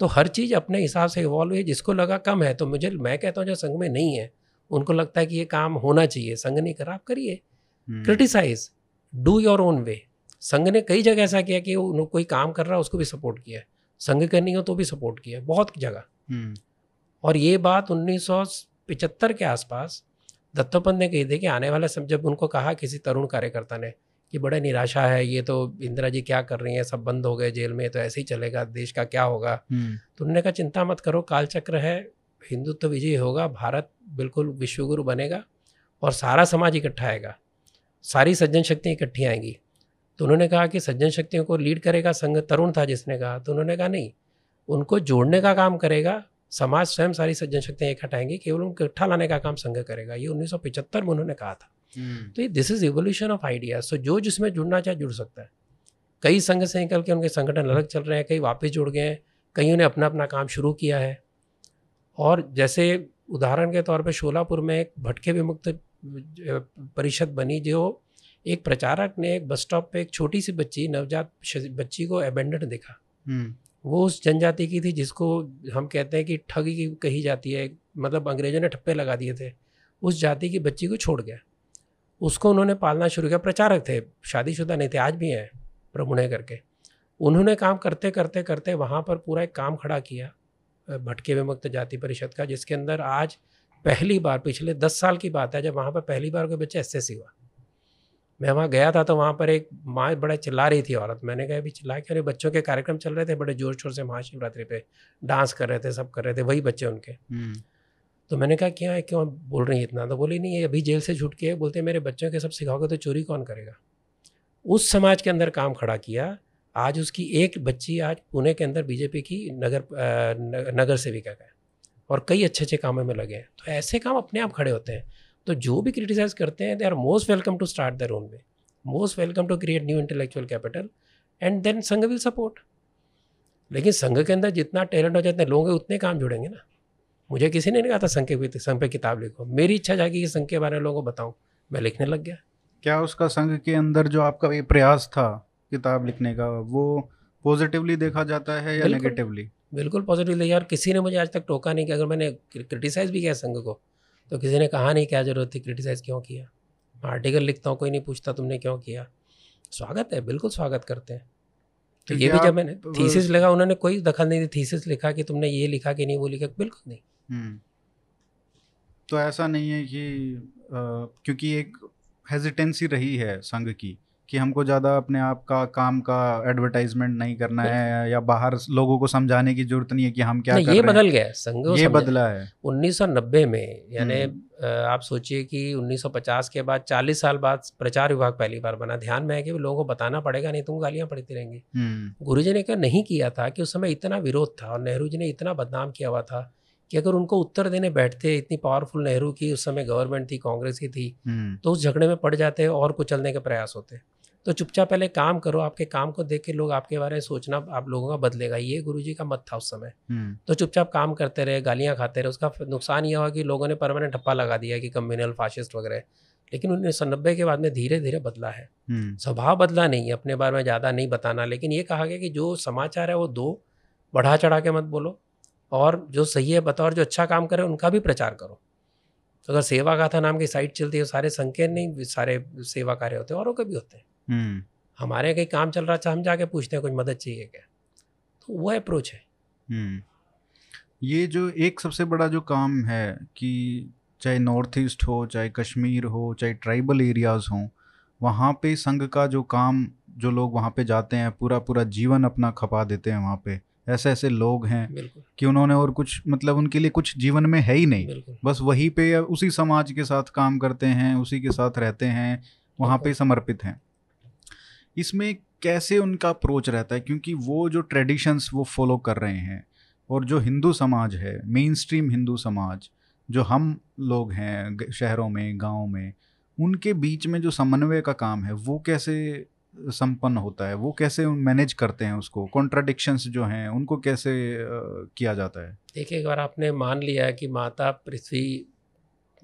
तो हर चीज़ अपने हिसाब से इवॉल्व हुई जिसको लगा कम है तो मुझे मैं कहता हूँ जो संघ में नहीं है उनको लगता है कि ये काम होना चाहिए। संघ नहीं करा आप करिए। हम्म, criticise do your own way Sangh ने कई जगह ऐसा किया कि उन- कोई काम कर रहा है उसको भी सपोर्ट किया। है संघ करनी हो तो भी सपोर्ट किया है बहुत जगह। हम्म, और ये बात 1975 के आसपास दत्तोपंत ने कही थी कि आने वाला सब जब उनको कहा किसी तरुण कार्यकर्ता ने कि बड़ा निराशा है ये तो इंदिरा जी क्या कर रही हैं सब बंद हो गए जेल में तो ऐसे ही चलेगा देश का क्या होगा? हम्म, तो उन्होंने कहा चिंता मत करो कालचक्र है हिंदुत्व तो विजयी होगा भारत बिल्कुल विश्वगुरु बनेगा और सारा समाज इकट्ठा आएगा सारी सज्जन शक्तियाँ इकट्ठी आएँगी। तो उन्होंने कहा कि सज्जन शक्तियों को लीड करेगा संघ तरुण था जिसने कहा। तो उन्होंने कहा नहीं उनको जोड़ने का काम करेगा समाज स्वयं सारी सज्जन शक्तियाँ इकट्ठा आएँगी केवल उनको इकट्ठा लाने का काम संघ करेगा। ये 1975 में उन्होंने कहा था। हम्म, तो ये this is evolution of idea so जो जिसमें जुड़ना चाहे जुड़ सकता है। कई संघ से निकल के उनके संगठन अलग चल रहे हैं कई वापस जुड़ गए हैं कईयों ने अपना अपना काम शुरू किया है। और जैसे उदाहरण के तौर पे शोलापुर में एक भटके विमुक्त परिषद बनी जो एक प्रचारक ने एक बस स्टॉप पे एक छोटी सी बच्ची नवजात बच्ची को अबेंडेड देखा। हम्म, वो उस जनजाति की थी जिसको हम कहते हैं कि ठगी की कही जाती है मतलब अंग्रेज़ों ने ठप्पे लगा दिए थे। उस जाति की बच्ची को छोड़ गया। उसको उन्होंने पालना शुरू किया। प्रचारक थे शादीशुदा नहीं थे आज भी हैं प्रमुणे करके। उन्होंने काम करते करते करते वहाँ पर पूरा एक काम खड़ा किया भटके विमुक्त जाति परिषद का जिसके अंदर आज पहली बार पिछले दस साल की बात है जब वहाँ पर पहली बार कोई बच्चा एस हुआ। मैं वहाँ गया था तो वहाँ पर एक माँ बड़ा चिल्ला रही थी औरत। मैंने कहा अभी चिल्ला के अरे बच्चों के कार्यक्रम चल रहे थे बड़े ज़ोर शोर से महाशिवरात्रि पे डांस कर रहे थे सब कर रहे थे वही बच्चे उनके। हम्म, तो मैंने कहा क्या है? क्यों बोल रही है इतना? तो बोली नहीं ये अभी जेल से छूट के बोलते मेरे बच्चों के सब सिखाओगे तो चोरी कौन करेगा? उस समाज के अंदर काम खड़ा किया। आज उसकी एक बच्ची आज पुणे के अंदर बीजेपी की नगर नगर सेविका का है और कई अच्छे अच्छे कामों में लगे हैं। तो ऐसे काम अपने आप खड़े होते हैं। तो जो भी क्रिटिसाइज करते हैं they are most welcome to start their own way most welcome to create new intellectual capital and then Sangh will support लेकिन संघ के अंदर जितना टैलेंट हो जितने लोग हैं उतने काम जुड़ेंगे ना। मुझे किसी ने नहीं कहा था संघ के संघ पे किताब लिखो। मेरी इच्छा जागी कि संघ के बारे में लोगों को बताऊँ। मैं लिखने लग गया। क्या उसका संघ के अंदर जो आपका ये प्रयास था किताब लिखने का वो पॉजिटिवली देखा जाता है या। नेगेटिवली बिल्कुल पॉजिटिव यार किसी ने मुझे आज तक टोका नहीं कि अगर मैंने क्रिटिसाइज भी किया संघ को तो किसी ने कहा नहीं क्या ज़रूरत थी क्रिटिसाइज क्यों किया? मैं आर्टिकल लिखता हूँ कोई नहीं पूछता तुमने क्यों किया? स्वागत है बिल्कुल स्वागत करते हैं। तो ये भी जब मैंने थीसिस लिखा उन्होंने कोई दखल नहीं दी थीसिस लिखा कि तुमने ये लिखा कि नहीं वो लिखा बिल्कुल नहीं। हम्म। तो ऐसा नहीं है कि क्योंकि एक हेजिटेंसी रही है संघ की। कि हमको ज़्यादा अपने आप का काम का एडवर्टाइजमेंट नहीं करना है या बाहर लोगों को समझाने की ज़रूरत नहीं है कि हम क्या कर ये रहे बदल गया संघ ये बदला है। 1990 में यानी हम्म। आप सोचिए कि 1950 के बाद 40 साल बाद प्रचार विभाग पहली बार बना। ध्यान में है कि लोगों को बताना पड़ेगा नहीं तुम गालियाँ पड़ती रहेंगी। गुरु जी ने क्या नहीं किया था कि उस समय इतना विरोध था और नेहरू जी ने इतना बदनाम किया हुआ था कि अगर उनको उत्तर देने बैठते इतनी पावरफुल नेहरू की उस समय गवर्नमेंट थी कांग्रेस की थी हम्म, तो उस झगड़े में पड़ जाते और कुचलने के प्रयास होते। तो चुपचाप पहले काम करो आपके काम को देख के लोग आपके बारे में सोचना आप लोगों का बदलेगा ये गुरुजी का मत था उस समय। हम्म, तो चुपचाप काम करते रहे गालियाँ खाते रहे उसका नुकसान यह हुआ कि लोगों ने परमानेंट ठप्पा लगा दिया कि कम्युनल फाशिस्ट वगैरह। लेकिन उन्नीस सौ नब्बे के बाद में धीरे धीरे बदला है। हम्म, स्वभाव बदला नहीं है अपने बारे में ज़्यादा नहीं बताना लेकिन ये कहा गया कि जो समाचार है वो दो बढ़ा चढ़ा के मत बोलो और जो सही है बताओ और जो अच्छा काम करे उनका भी प्रचार करो। तो अगर सेवा गाथा नाम की साइट चलती है सारे संकेत नहीं सारे सेवा कार्य होते हैं औरों के भी होते हैं। हमारे यहाँ कहीं काम चल रहा था हम जाके पूछते हैं कुछ मदद चाहिए क्या? तो वो अप्रोच है। हम्म। ये जो एक सबसे बड़ा जो काम है कि चाहे नॉर्थ ईस्ट हो चाहे कश्मीर हो चाहे ट्राइबल एरियाज़ हों वहाँ पे संघ का जो काम जो लोग वहाँ पे जाते हैं पूरा पूरा जीवन अपना खपा देते हैं वहाँ पे। ऐसे ऐसे लोग हैं कि उन्होंने और कुछ मतलब उनके लिए कुछ जीवन में है ही नहीं। बस वहीं पे उसी समाज के साथ काम करते हैं उसी के साथ रहते हैं वहाँ पे समर्पित हैं। इसमें कैसे उनका अप्रोच रहता है? क्योंकि वो जो ट्रेडिशंस वो फॉलो कर रहे हैं और जो हिंदू समाज है मेन स्ट्रीम हिंदू समाज, जो हम लोग हैं शहरों में, गाँव में, उनके बीच में जो समन्वय का काम है, वो कैसे संपन्न होता है? वो कैसे मैनेज करते हैं उसको? कॉन्ट्राडिक्शंस जो हैं, उनको कैसे किया जाता है? देखिए, एक बार आपने मान लिया कि माता, पृथ्वी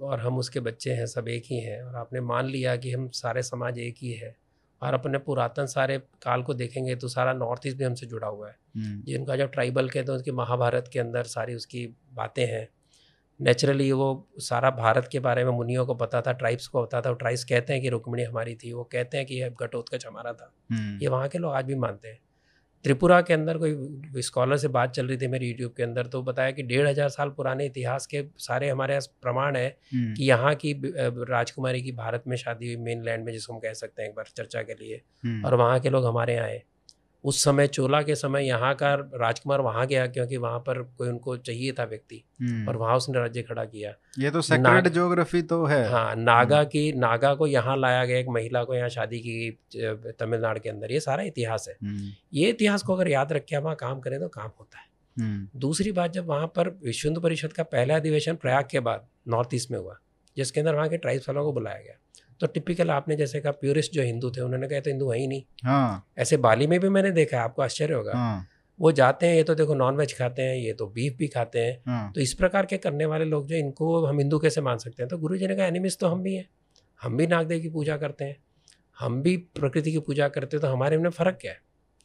और हम उसके बच्चे हैं, सब एक ही हैं और आपने मान लिया कि हम सारे समाज एक ही है। और अपने पुरातन सारे काल को देखेंगे तो सारा नॉर्थ ईस्ट भी हमसे जुड़ा हुआ है। हम्म, जिनका जब ट्राइबल के तो उसके महाभारत के अंदर सारी उसकी बातें हैं। नेचुरली वो सारा भारत के बारे में मुनियों को पता था ट्राइब्स को पता था ट्राइब्स कहते हैं कि रुक्मिणी हमारी थी वो कहते हैं कि ये घटोत्कच हमारा था। हम्म, ये वहाँ के लोग आज भी मानते हैं। त्रिपुरा के अंदर कोई स्कॉलर से बात चल रही थी मेरी यूट्यूब के अंदर तो बताया कि डेढ़ हज़ार साल पुराने इतिहास के सारे हमारे यहाँ प्रमाण है हम्म, कि यहाँ की राजकुमारी की भारत में शादी हुई मेन लैंड में जिसको हम कह सकते हैं एक बार चर्चा के लिए हम्म, और वहाँ के लोग हमारे यहाँ आए। उस समय चोला के समय यहाँ का राजकुमार वहाँ गया क्योंकि वहाँ पर कोई उनको चाहिए था व्यक्ति हम्म। और वहाँ उसने राज्य खड़ा किया। ये तो सेक्रेड नाग- ज्योग्राफी तो है। हाँ नागा की नागा को यहाँ लाया गया एक महिला को यहाँ शादी की तमिलनाडु के अंदर। ये सारा इतिहास है। हम्म, ये इतिहास को अगर याद रख के वहाँ काम करें तो काम होता है। हम्म, दूसरी बात जब वहाँ पर विश्व हिंदू परिषद का पहला अधिवेशन प्रयाग के बाद नॉर्थ ईस्ट में हुआ जिसके अंदर वहाँ के ट्राइब्स वालों को बुलाया गया। तो टिपिकल आपने जैसे कहा प्योरिस्ट जो हिंदू थे उन्होंने कहा तो हिंदू है ही नहीं। हाँ। ऐसे बाली में भी मैंने देखा है आपको आश्चर्य होगा। हाँ। वो जाते हैं ये तो देखो नॉन वेज खाते हैं ये तो बीफ भी खाते हैं। हाँ। तो इस प्रकार के करने वाले लोग जो इनको हम हिंदू कैसे मान सकते हैं? तो गुरु जी ने कहा एनिमिस तो हम भी हैं। हम भी नागदेव की पूजा करते हैं। हम भी प्रकृति की पूजा करते हैं तो हमारे में फ़र्क क्या है?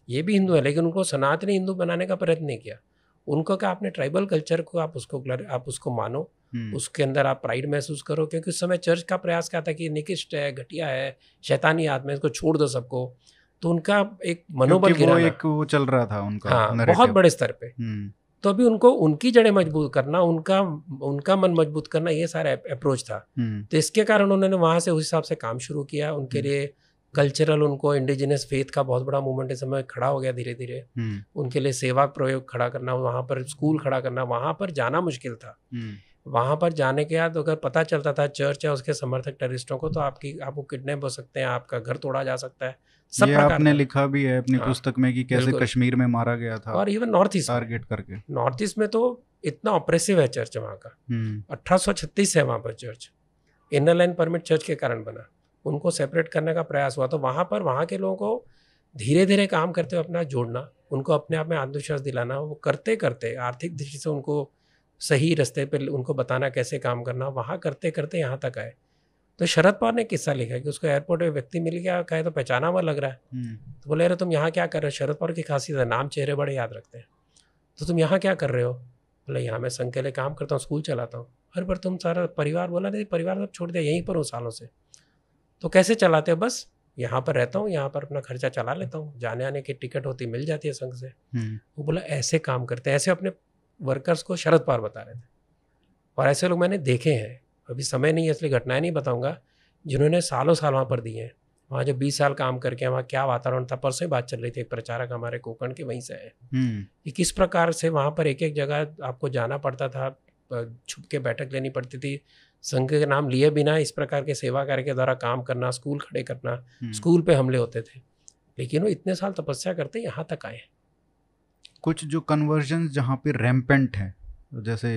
ये भी हिंदू है लेकिन उनको सनातनी हिंदू बनाने का प्रयत्न नहीं किया। उनको कहा आपने ट्राइबल कल्चर को आप उसको आप उसको मानो उसके अंदर आप प्राइड महसूस करो क्योंकि उस समय चर्च का प्रयास क्या था कि निकिष्ट है घटिया है शैतानी आत्मा है इसको छोड़ दो सबको। तो उनका एक मनोबल वो एक वो चल रहा था उनका हाँ बहुत बड़े स्तर पे। हम्म, तो अभी उनको उनकी जड़ें मज़बूत करना उनका उनका मन मज़बूत करना ये सारा अप्रोच था। हम्म, तो इसके कारण उन्होंने वहाँ से उस हिसाब से काम शुरू किया। उनके हम्म। लिए कल्चरल उनको इंडिजिनस फेथ का बहुत बड़ा मूवमेंट इस समय खड़ा हो गया धीरे धीरे हम्म, उनके लिए सेवा प्रयोग खड़ा करना वहाँ पर स्कूल खड़ा करना वहाँ पर जाना मुश्किल था। हम्म, वहाँ पर जाने के बाद अगर पता चलता था चर्च या उसके समर्थक टेररिस्टों को तो आपकी आपको किडनैप हो सकते हैं आपका घर तोड़ा जा सकता है। सब ये आपने लिखा भी है अपनी हाँ, पुस्तक में कि कैसे कश्मीर में मारा गया था और इवन नॉर्थ ईस्ट टारगेट करके। नॉर्थ ईस्ट में तो इतना ऑपरेसिव है चर्च वहाँ का। हम्म, 1836 है वहाँ पर church. Inner line permit church के कारण बना। उनको सेपरेट करने का प्रयास हुआ तो वहाँ पर वहाँ के लोगों को धीरे धीरे काम करते हुए अपना जोड़ना उनको अपने आप में आत्मविश्वास दिलाना वो करते करते आर्थिक दृष्टि से उनको सही रास्ते पर उनको बताना कैसे काम करना वहाँ करते करते यहाँ तक आए। तो शरद पवार ने किस्सा लिखा कि उसको एयरपोर्ट में व्यक्ति मिल गया कहे तो पहचाना हुआ लग रहा है। हम्म, तो बोले अरे तुम यहाँ क्या कर रहे हो? शरद पवार की खासियत है नाम चेहरे बड़े याद रखते हैं। तो तुम यहाँ क्या कर रहे हो? बोले यहाँ मैं संघ के लिए काम करता हूँ स्कूल चलाता हूँ। अरे पर तुम सारा परिवार बोला नहीं परिवार सब छोड़ दिया यहीं पर हूँ सालों से। तो कैसे चलाते हो? बस यहाँ पर रहता हूँ यहाँ पर अपना खर्चा चला लेता हूँ। जाने आने की टिकट होती मिल जाती है संघ से। हम्म, वो बोला ऐसे काम करते हैं ऐसे अपने वर्कर्स को शरद पार बता रहे थे। और ऐसे लोग मैंने देखे हैं। अभी समय नहीं है इसलिए घटनाएँ नहीं बताऊँगा। जिन्होंने सालों साल वहाँ पर दिए हैं। वहाँ जो बीस साल काम करके वहाँ क्या वातावरण था? परसों ही बात चल रही थी एक प्रचारक हमारे कोकण के वहीं से है। हम्म, कि किस प्रकार से वहाँ पर एक एक जगह आपको जाना पड़ता था छुप के बैठक लेनी पड़ती थी। संघ के नाम लिए बिना इस प्रकार के सेवा कार्य के द्वारा काम करना स्कूल खड़े करना हम्म। स्कूल पे हमले होते थे। लेकिन वो इतने साल तपस्या करते यहाँ तक आए कुछ जो कन्वर्जन जहाँ पे रैम्पेंट हैं जैसे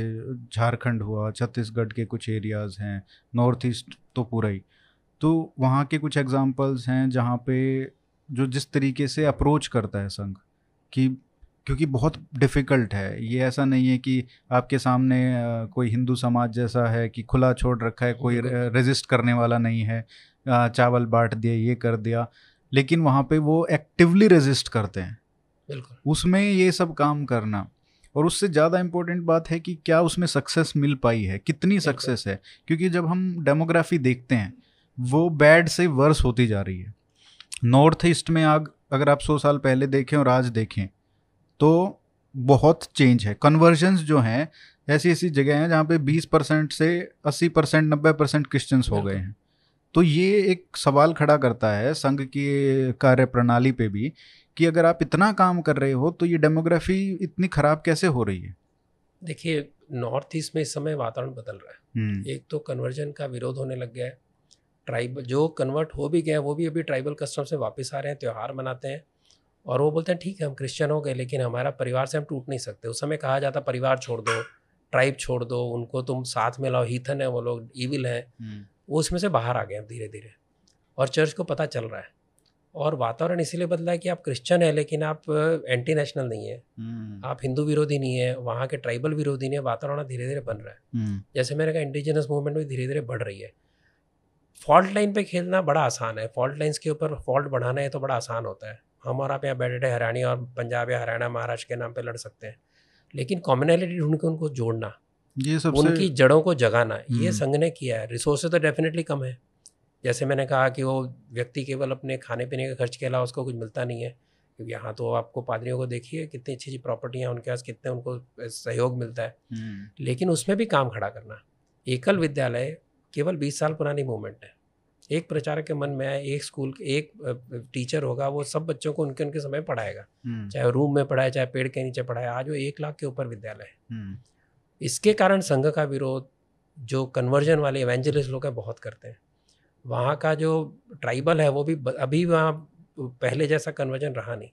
झारखंड हुआ छत्तीसगढ़ के कुछ एरियाज़ हैं नॉर्थ ईस्ट तो पूरा ही। तो वहाँ के कुछ एग्जांपल्स हैं जहाँ पे जो जिस तरीके से अप्रोच करता है संघ कि क्योंकि बहुत डिफ़िकल्ट है। ये ऐसा नहीं है कि आपके सामने कोई हिंदू समाज जैसा है कि खुला छोड़ रखा है कोई। रेजिस्ट करने वाला नहीं है चावल बांट दिया ये कर दिया लेकिन वहाँ पे वो एक्टिवली रेजिस्ट करते हैं। उसमें ये सब काम करना। और उससे ज़्यादा इम्पोर्टेंट बात है कि क्या उसमें सक्सेस मिल पाई है कितनी सक्सेस है? क्योंकि जब हम डेमोग्राफी देखते हैं वो बैड से वर्स होती जा रही है। नॉर्थ ईस्ट में आग अगर आप सौ साल पहले देखें और आज देखें तो बहुत चेंज है। कन्वर्जन्स जो हैं ऐसी ऐसी जगह हैं जहाँ पे 20 परसेंट से 80 परसेंट नब्बे परसेंट क्रिश्चियंस हो गए हैं। तो ये एक सवाल खड़ा करता है संघ की कार्य प्रणाली पे भी कि अगर आप इतना काम कर रहे हो तो ये डेमोग्राफी इतनी खराब कैसे हो रही है? देखिए नॉर्थ ईस्ट में इस समय वातावरण बदल रहा है। हम्म, एक तो कन्वर्जन का विरोध होने लग गया है। ट्राइबल जो कन्वर्ट हो भी गए हैं, वो भी अभी ट्राइबल कस्टम से वापस आ रहे हैं त्यौहार मनाते हैं और वो बोलते हैं ठीक है हम क्रिश्चियन हो गए लेकिन हमारा परिवार से हम टूट नहीं सकते। उस समय कहा जाता परिवार छोड़ दो ट्राइब छोड़ दो उनको तुम साथ में लाओ हीथन है वो लोग ईविल है। हम्म, वो उसमें से बाहर आ गए धीरे धीरे और चर्च को पता चल रहा है और वातावरण इसीलिए बदला है कि आप क्रिश्चियन है लेकिन आप एंटी नेशनल नहीं है। हम्म, आप हिंदू विरोधी नहीं है वहाँ के ट्राइबल विरोधी नहीं है वातावरण धीरे धीरे बन रहा है। हम्म, जैसे मैंने कहा इंडिजिनस मूवमेंट भी धीरे धीरे बढ़ रही है। फॉल्ट लाइन पे खेलना बड़ा आसान है। फॉल्ट लाइन्स के ऊपर फॉल्ट बढ़ाना है तो बड़ा आसान होता है। हम और आप यहाँ बैठे बैठे हरियाणा और पंजाब या हरियाणा महाराष्ट्र के नाम पर लड़ सकते हैं। लेकिन कॉमनैलिटी ढूंढ के उनको जोड़ना ये सबसे उनकी जड़ों को जगाना ये हम्म। संघ ने किया है। रिसोर्सेज तो डेफिनेटली कम है। जैसे मैंने कहा कि वो व्यक्ति केवल अपने खाने पीने के खर्च के अलावा उसको कुछ मिलता नहीं है क्योंकि यहाँ तो आपको पादरियों को देखिए कितनी अच्छी अच्छी प्रॉपर्टी हैं उनके पास कितने उनको सहयोग मिलता है। हम्म, लेकिन उसमें भी काम खड़ा करना। एकल विद्यालय केवल 20 साल पुरानी मूवमेंट है। एक प्रचारक के मन में आए एक स्कूल एक टीचर होगा वो सब बच्चों को उनके उनके समय पढ़ाएगा। हम्म, चाहे रूम में पढ़ाए चाहे पेड़ के नीचे पढ़ाए आज वो एक लाख के ऊपर विद्यालय है। हम्म, इसके कारण संघ का विरोध जो कन्वर्जन वाले एवेंजलिस्ट लोग हैं बहुत करते हैं। वहाँ का जो ट्राइबल है, वो भी अभी वहाँ पहले जैसा कन्वर्जन रहा नहीं।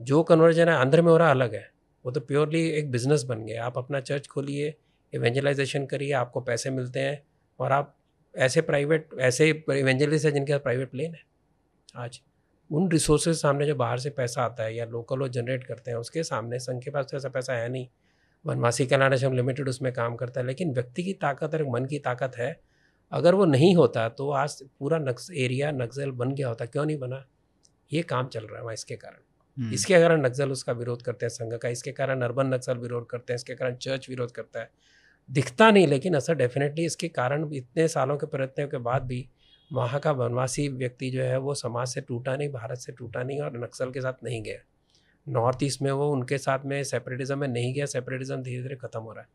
जो कन्वर्जन है आंध्र में हो रहा अलग है। वो तो प्योरली एक बिज़नेस बन गया। आप अपना चर्च खोलिए इवेंजलाइजेशन करिए, आपको पैसे मिलते हैं और आप ऐसे प्राइवेट ऐसे इवेंजलिस्ट हैं जिनके पास प्राइवेट प्लेन है। आज उन रिसोर्सेज सामने जो बाहर से पैसा आता है या लोकल वो जनरेट करते हैं, उसके सामने संघ के पास तो ऐसा पैसा है नहीं। वनवासी कल्याण लिमिटेड उसमें काम करता है, लेकिन व्यक्ति की ताकत और मन की ताकत है अगर वो नहीं होता तो आज पूरा नक्स एरिया नक्सल बन गया होता क्यों नहीं बना? ये काम चल रहा है वहाँ इसके कारण। हम्म, इसके कारण नक्सल उसका विरोध करते हैं संघ का इसके कारण अर्बन नक्सल विरोध करते हैं इसके कारण चर्च विरोध करता है। दिखता नहीं लेकिन असर डेफिनेटली इसके कारण इतने सालों के प्रयत्नों के बाद भी वहाँ का वनवासी व्यक्ति जो है वो समाज से टूटा नहीं भारत से टूटा नहीं और नक्सल के साथ नहीं गया। नॉर्थ ईस्ट में वो उनके साथ में सेपरेटिज्म में नहीं गया सेपरेटिज्म धीरे धीरे खत्म हो रहा है।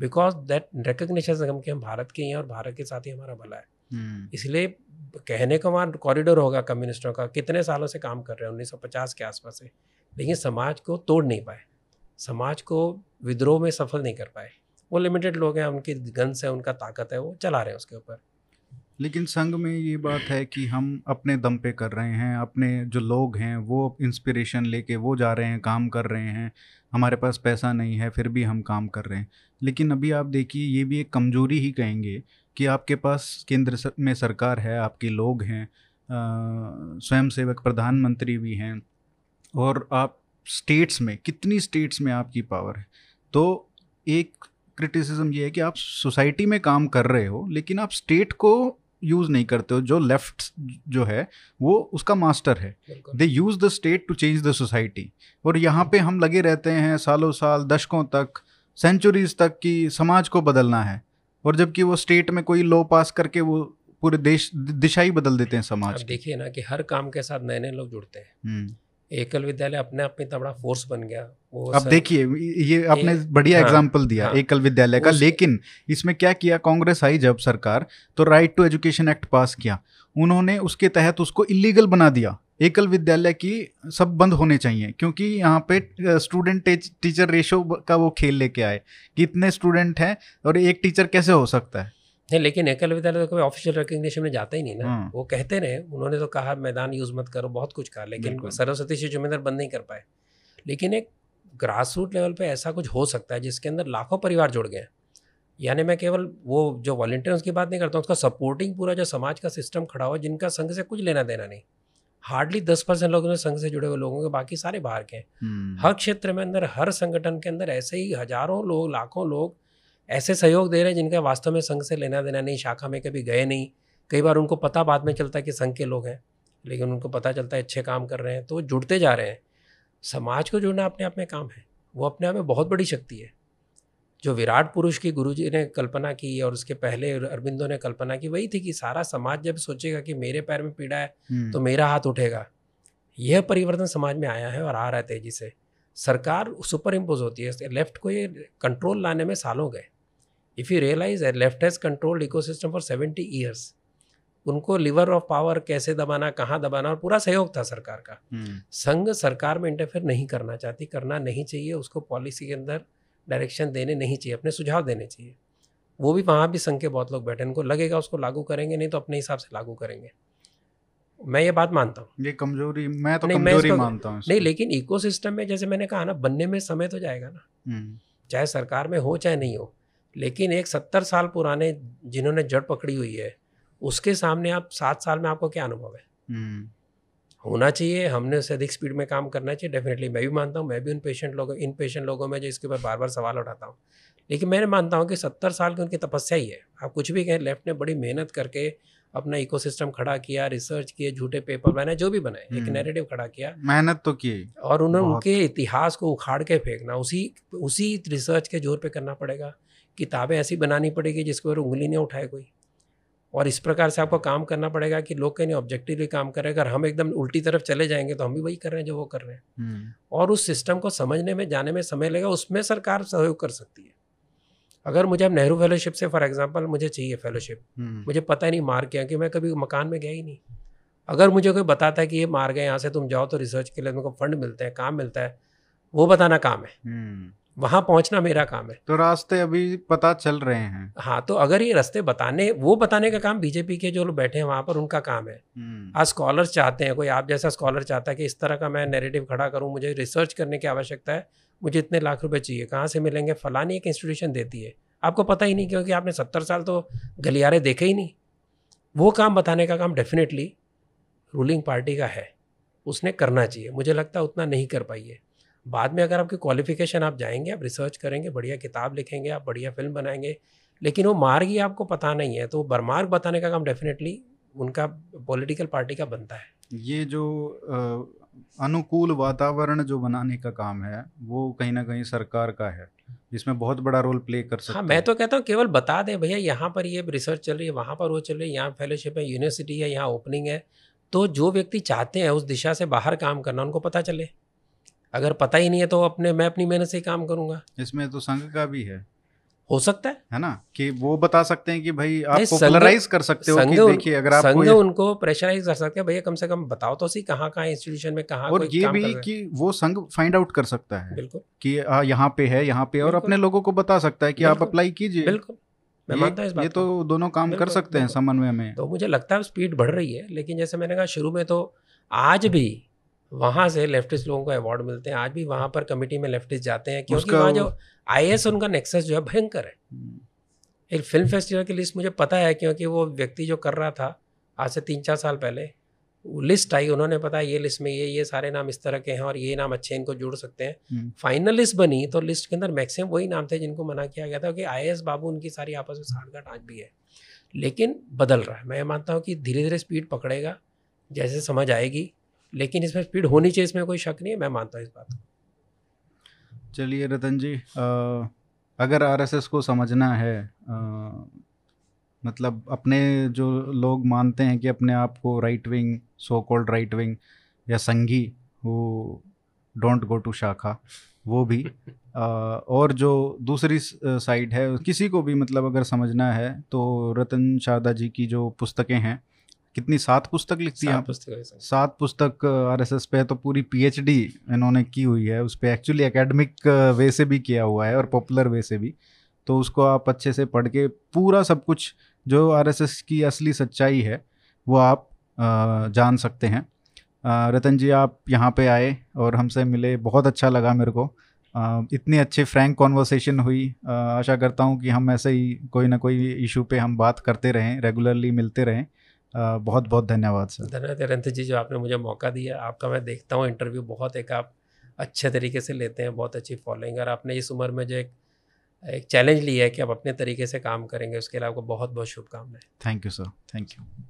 बिकॉज़ दैट रिकग्निशन हम कि हम भारत के हैं और भारत के साथ ही हमारा भला है। हम्म, इसलिए कहने का वहाँ कॉरिडोर होगा कम्युनिस्टों का कितने सालों से काम कर रहे हैं 1950 के आसपास से। लेकिन समाज को तोड़ नहीं पाए। समाज को विद्रोह में सफल नहीं कर पाए। वो लिमिटेड लोग हैं उनकी गन्स है उनका ताकत है वो चला रहे हैं उसके ऊपर। लेकिन संघ में ये बात है कि हम अपने दम पे कर रहे हैं अपने जो लोग हैं वो इंस्पिरेशन लेके वो जा रहे हैं काम कर रहे हैं। हमारे पास पैसा नहीं है फिर भी हम काम कर रहे हैं। लेकिन अभी आप देखिए ये भी एक कमज़ोरी ही कहेंगे कि आपके पास केंद्र सर- में सरकार है आपके लोग हैं स्वयं सेवक प्रधानमंत्री भी हैं और आप स्टेट्स में कितनी स्टेट्स में आपकी पावर है? तो एक क्रिटिसिज्म ये है कि आप सोसाइटी में काम कर रहे हो लेकिन आप स्टेट को यूज़ नहीं करते हो जो लेफ़्ट जो है वो उसका मास्टर है। They use the state to change the society और यहाँ पे हम लगे रहते हैं सालों साल दशकों तक सेंचुरीज तक कि समाज को बदलना है। और जबकि वो स्टेट में कोई लॉ पास करके वो पूरे देश दिशा ही बदल देते हैं समाज देखिए ना कि हर काम के साथ नए नए लोग जुड़ते हैं। हम्म। एकल विद्यालय अपने आप में इतना बड़ा फोर्स बन गया। वो अब देखिए ये आपने बढ़िया हाँ, एग्ज़ाम्पल दिया हाँ। एकल विद्यालय का। लेकिन इसमें क्या किया? कांग्रेस आई जब सरकार तो right to education act pass किया। उन्होंने उसके तहत उसको इलीगल बना दिया। एकल विद्यालय की सब बंद होने चाहिए क्योंकि यहाँ पे स्टूडेंट टीचर रेशो का वो खेल लेके आए कि इतने स्टूडेंट हैं और एक टीचर कैसे हो सकता है? नहीं लेकिन एकल विद्यालय तो कभी ऑफिशियल रिकग्निशन में जाता ही नहीं ना। हाँ। वो कहते रहे उन्होंने तो कहा मैदान यूज़ मत करो बहुत कुछ कहा लेकिन सरस्वती से मंदिर बंद नहीं कर पाए। लेकिन एक ग्रास रूट लेवल पे ऐसा कुछ हो सकता है जिसके अंदर लाखों परिवार जुड़ गए। यानी मैं केवल वो जो वॉल्टियर्स की बात नहीं करता हूँ उसका सपोर्टिंग पूरा जो समाज का सिस्टम खड़ा हुआ जिनका संघ से कुछ लेना देना नहीं। हार्डली दस परसेंट लोग ने संघ से जुड़े हुए लोगों के बाकी सारे बाहर के हैं। हम्म, हर क्षेत्र में अंदर हर संगठन के अंदर ऐसे ही हज़ारों लोग लाखों लोग ऐसे सहयोग दे रहे हैं जिनका वास्तव में संघ से लेना देना नहीं शाखा में कभी गए नहीं। कई बार उनको पता बाद में चलता है कि संघ के लोग हैं लेकिन उनको पता चलता है अच्छे काम कर रहे हैं तो जुड़ते जा रहे हैं। समाज को जुड़ना अपने आप में काम है वो अपने आप में बहुत बड़ी शक्ति है। जो विराट पुरुष की गुरुजी ने कल्पना की और उसके पहले अरविंदो ने कल्पना की वही थी कि सारा समाज जब सोचेगा कि मेरे पैर में पीड़ा है हम्म, तो मेरा हाथ उठेगा। यह परिवर्तन समाज में आया है और आ रहा है तेज़ी से। सरकार सुपर इम्पोज होती है लेफ़्ट को ये कंट्रोल लाने में सालों गए। इफ़ यू रियलाइज़ है left has control ecosystem for seventy years उनको लिवर ऑफ़ पावर कैसे दबाना कहाँ दबाना और पूरा सहयोग था सरकार का। हम्म, संघ सरकार में इंटरफेयर नहीं करना चाहती करना नहीं चाहिए उसको पॉलिसी के अंदर डायरेक्शन देने नहीं चाहिए अपने सुझाव देने चाहिए। वो भी वहाँ भी संघ के बहुत लोग बैठे उनको लगेगा उसको लागू करेंगे नहीं तो अपने हिसाब से लागू करेंगे। मैं ये बात मानता हूँ। ये कमज़ोरी मैं तो कमज़ोरी मानता हूँ नहीं लेकिन इकोसिस्टम में जैसे मैंने कहा ना बनने में समय तो जाएगा ना। हम्म, चाहे सरकार में हो चाहे नहीं हो लेकिन एक सत्तर साल पुराने जिन्होंने जड़ पकड़ी हुई है उसके सामने आप सात साल में आपको क्या अनुभव है? हम्म, होना चाहिए हमने उससे अधिक स्पीड में काम करना चाहिए। डेफिनेटली मैं भी मानता हूँ मैं भी उन पेशेंट लोगों इन पेशेंट लोगों में जो इसके ऊपर बार बार सवाल उठाता हूँ। लेकिन मैं मानता हूँ कि सत्तर साल की उनकी तपस्या ही है। आप कुछ भी कहें लेफ़्ट ने बड़ी मेहनत करके अपना इकोसिस्टम खड़ा किया रिसर्च किए झूठे पेपर बनाए जो भी बनाए एक हम्म। नैरेटिव खड़ा किया। मेहनत तो की। और उन्होंने उनके इतिहास को उखाड़ के फेंकना उसी उसी रिसर्च के ज़ोर पे करना पड़ेगा। किताबें ऐसी बनानी पड़ेगी जिसके ऊपर उंगली नहीं उठाए कोई। और इस प्रकार से आपको काम करना पड़ेगा कि लोग कहीं ऑब्जेक्टिवली काम करें अगर हम एकदम उल्टी तरफ़ चले जाएँगे तो हम भी वही कर रहे हैं जो वो कर रहे हैं। हम्म, और उस सिस्टम को समझने में जाने में समय लगेगा उसमें सरकार सहयोग कर सकती है। अगर मुझे अब नेहरू फेलोशिप से फॉर एग्ज़ाम्पल मुझे चाहिए फेलोशिप हम्म, मुझे पता ही नहीं मार कि मैं कभी मकान में गया ही नहीं। अगर मुझे कोई बताता है कि ये मार गए यहाँ से तुम जाओ तो रिसर्च के लिए तुमको फंड मिलते हैं काम मिलता है वो बताना काम है। हम्म। वहाँ पहुँचना मेरा काम है। तो रास्ते अभी पता चल रहे हैं। हाँ तो अगर ये रास्ते बताने वो बताने का काम बीजेपी के जो लोग बैठे हैं वहाँ पर उनका काम है। हम्म, आज स्कॉलर चाहते हैं कोई आप जैसा स्कॉलर चाहता है कि इस तरह का मैं नेरेटिव खड़ा करूँ मुझे रिसर्च करने की आवश्यकता है मुझे इतने लाख रुपए चाहिए कहाँ से मिलेंगे? फलानी एक इंस्टीट्यूशन देती है। आपको पता ही नहीं क्योंकि आपने सत्तर साल तो गलियारे देखे ही नहीं। वो काम बताने का काम डेफिनेटली रूलिंग पार्टी का है। उसने करना चाहिए। मुझे लगता है उतना नहीं कर पाई है। बाद में अगर आपकी क्वालिफिकेशन आप जाएँगे आप रिसर्च करेंगे बढ़िया किताब लिखेंगे आप बढ़िया फ़िल्म बनाएँगे लेकिन वो मार्ग ही आपको पता नहीं है तो बरमार्ग बताने का काम डेफिनेटली उनका पॉलिटिकल पार्टी का बनता है। ये जो अनुकूल वातावरण जो बनाने का काम है वो कहीं ना कहीं सरकार का है इसमें बहुत बड़ा रोल प्ले कर सकता हाँ है। मैं तो कहता हूँ केवल बता दें भैया यहाँ पर ये रिसर्च चल रही है वहाँ पर वो चल रही है यहाँ फेलोशिप है यूनिवर्सिटी है यहाँ ओपनिंग है तो जो व्यक्ति चाहते हैं उस दिशा से बाहर काम करना उनको पता चले। अगर पता ही नहीं है तो अपने मैं अपनी मेहनत से ही काम करूँगा। इसमें तो संघ का भी है। हो सकता है। है ना? कि वो बता सकते हैं कि भाई आप पॉपुलराइज कर सकते हो कि देखिए अगर आपको संघ उनको प्रेशराइज कर सकते हैं भैया कम से कम बताओ तो सही कहाँ कहाँ इंस्टीट्यूशन में कहाँ और कोई ये काम भी कि वो संघ फाइंड आउट कर सकता है बिल्कुल। कि आ, यहाँ पे है यहाँ पे और अपने लोगों को बता सकता है कि आप अप्लाई कीजिए। बिल्कुल। मैं ये, मानता हूँ इस बात को। तो दोनों काम कर सकते हैं समन्वय में। तो मुझे लगता है स्पीड बढ़ रही है लेकिन जैसे मैंने कहा शुरू में तो आज भी वहाँ से लेफ्टिस्ट लोगों को अवार्ड मिलते हैं। आज भी वहाँ पर कमेटी में लेफ्टिस्ट जाते हैं क्योंकि वहाँ जो आईएस उनका नेक्सस जो है भयंकर है। हम्म, एक फ़िल्म फेस्टिवल की लिस्ट मुझे पता है क्योंकि वो व्यक्ति जो कर रहा था आज से तीन चार साल पहले वो लिस्ट आई उन्होंने पता ये लिस्ट में ये ये सारे नाम इस तरह के हैं और ये नाम अच्छे इनको जोड़ सकते हैं। हम्म, फाइनल लिस्ट बनी तो लिस्ट के अंदर मैक्सिमम वही नाम थे जिनको मना किया गया था कि आई बाबू उनकी सारी आपस में साठगांठ आज भी है। लेकिन बदल रहा है। मैं मानता हूँ कि धीरे धीरे स्पीड पकड़ेगा जैसे समझ आएगी। लेकिन इसमें स्पीड होनी चाहिए इसमें कोई शक नहीं है मैं मानता हूँ इस बात को। चलिए रतन जी अ, अगर आरएसएस को समझना है अ, मतलब अपने जो लोग मानते हैं कि अपने आप को right wing so called right wing या संघी वो डोंट गो टू शाखा वो भी अ, और जो दूसरी साइड है किसी को भी मतलब अगर समझना है तो रतन शारदा जी की जो पुस्तकें हैं कितनी सात पुस्तक लिखती हैं पुस्तकें। सात पुस्तक आरएसएस पे है तो पूरी पीएचडी इन्होंने की हुई है। उस पर एक्चुअली एकेडमिक वे से भी किया हुआ है और पॉपुलर वे से भी। तो उसको आप अच्छे से पढ़ के पूरा सब कुछ जो आरएसएस की असली सच्चाई है वो आप जान सकते हैं। रतन जी आप यहाँ पे आए और हमसे मिले। बहुत अच्छा लगा मेरे को। इतनी अच्छी फ्रैंक कॉन्वर्सेशन हुई। आशा करता हूँ कि हम ऐसे ही कोई ना कोई इशू पे हम बात करते रहें रेगुलरली मिलते रहें। बहुत बहुत धन्यवाद सर। धन्यवाद रंत जी जो आपने मुझे मौका दिया। आपका मैं देखता हूँ इंटरव्यू बहुत एक आप अच्छे तरीके से लेते हैं बहुत अच्छी फॉलोइंग। और आपने इस उम्र में जो एक एक चैलेंज लिया है कि आप अपने तरीके से काम करेंगे उसके लिए आपको बहुत बहुत शुभकामनाएँ। Thank you sir thank you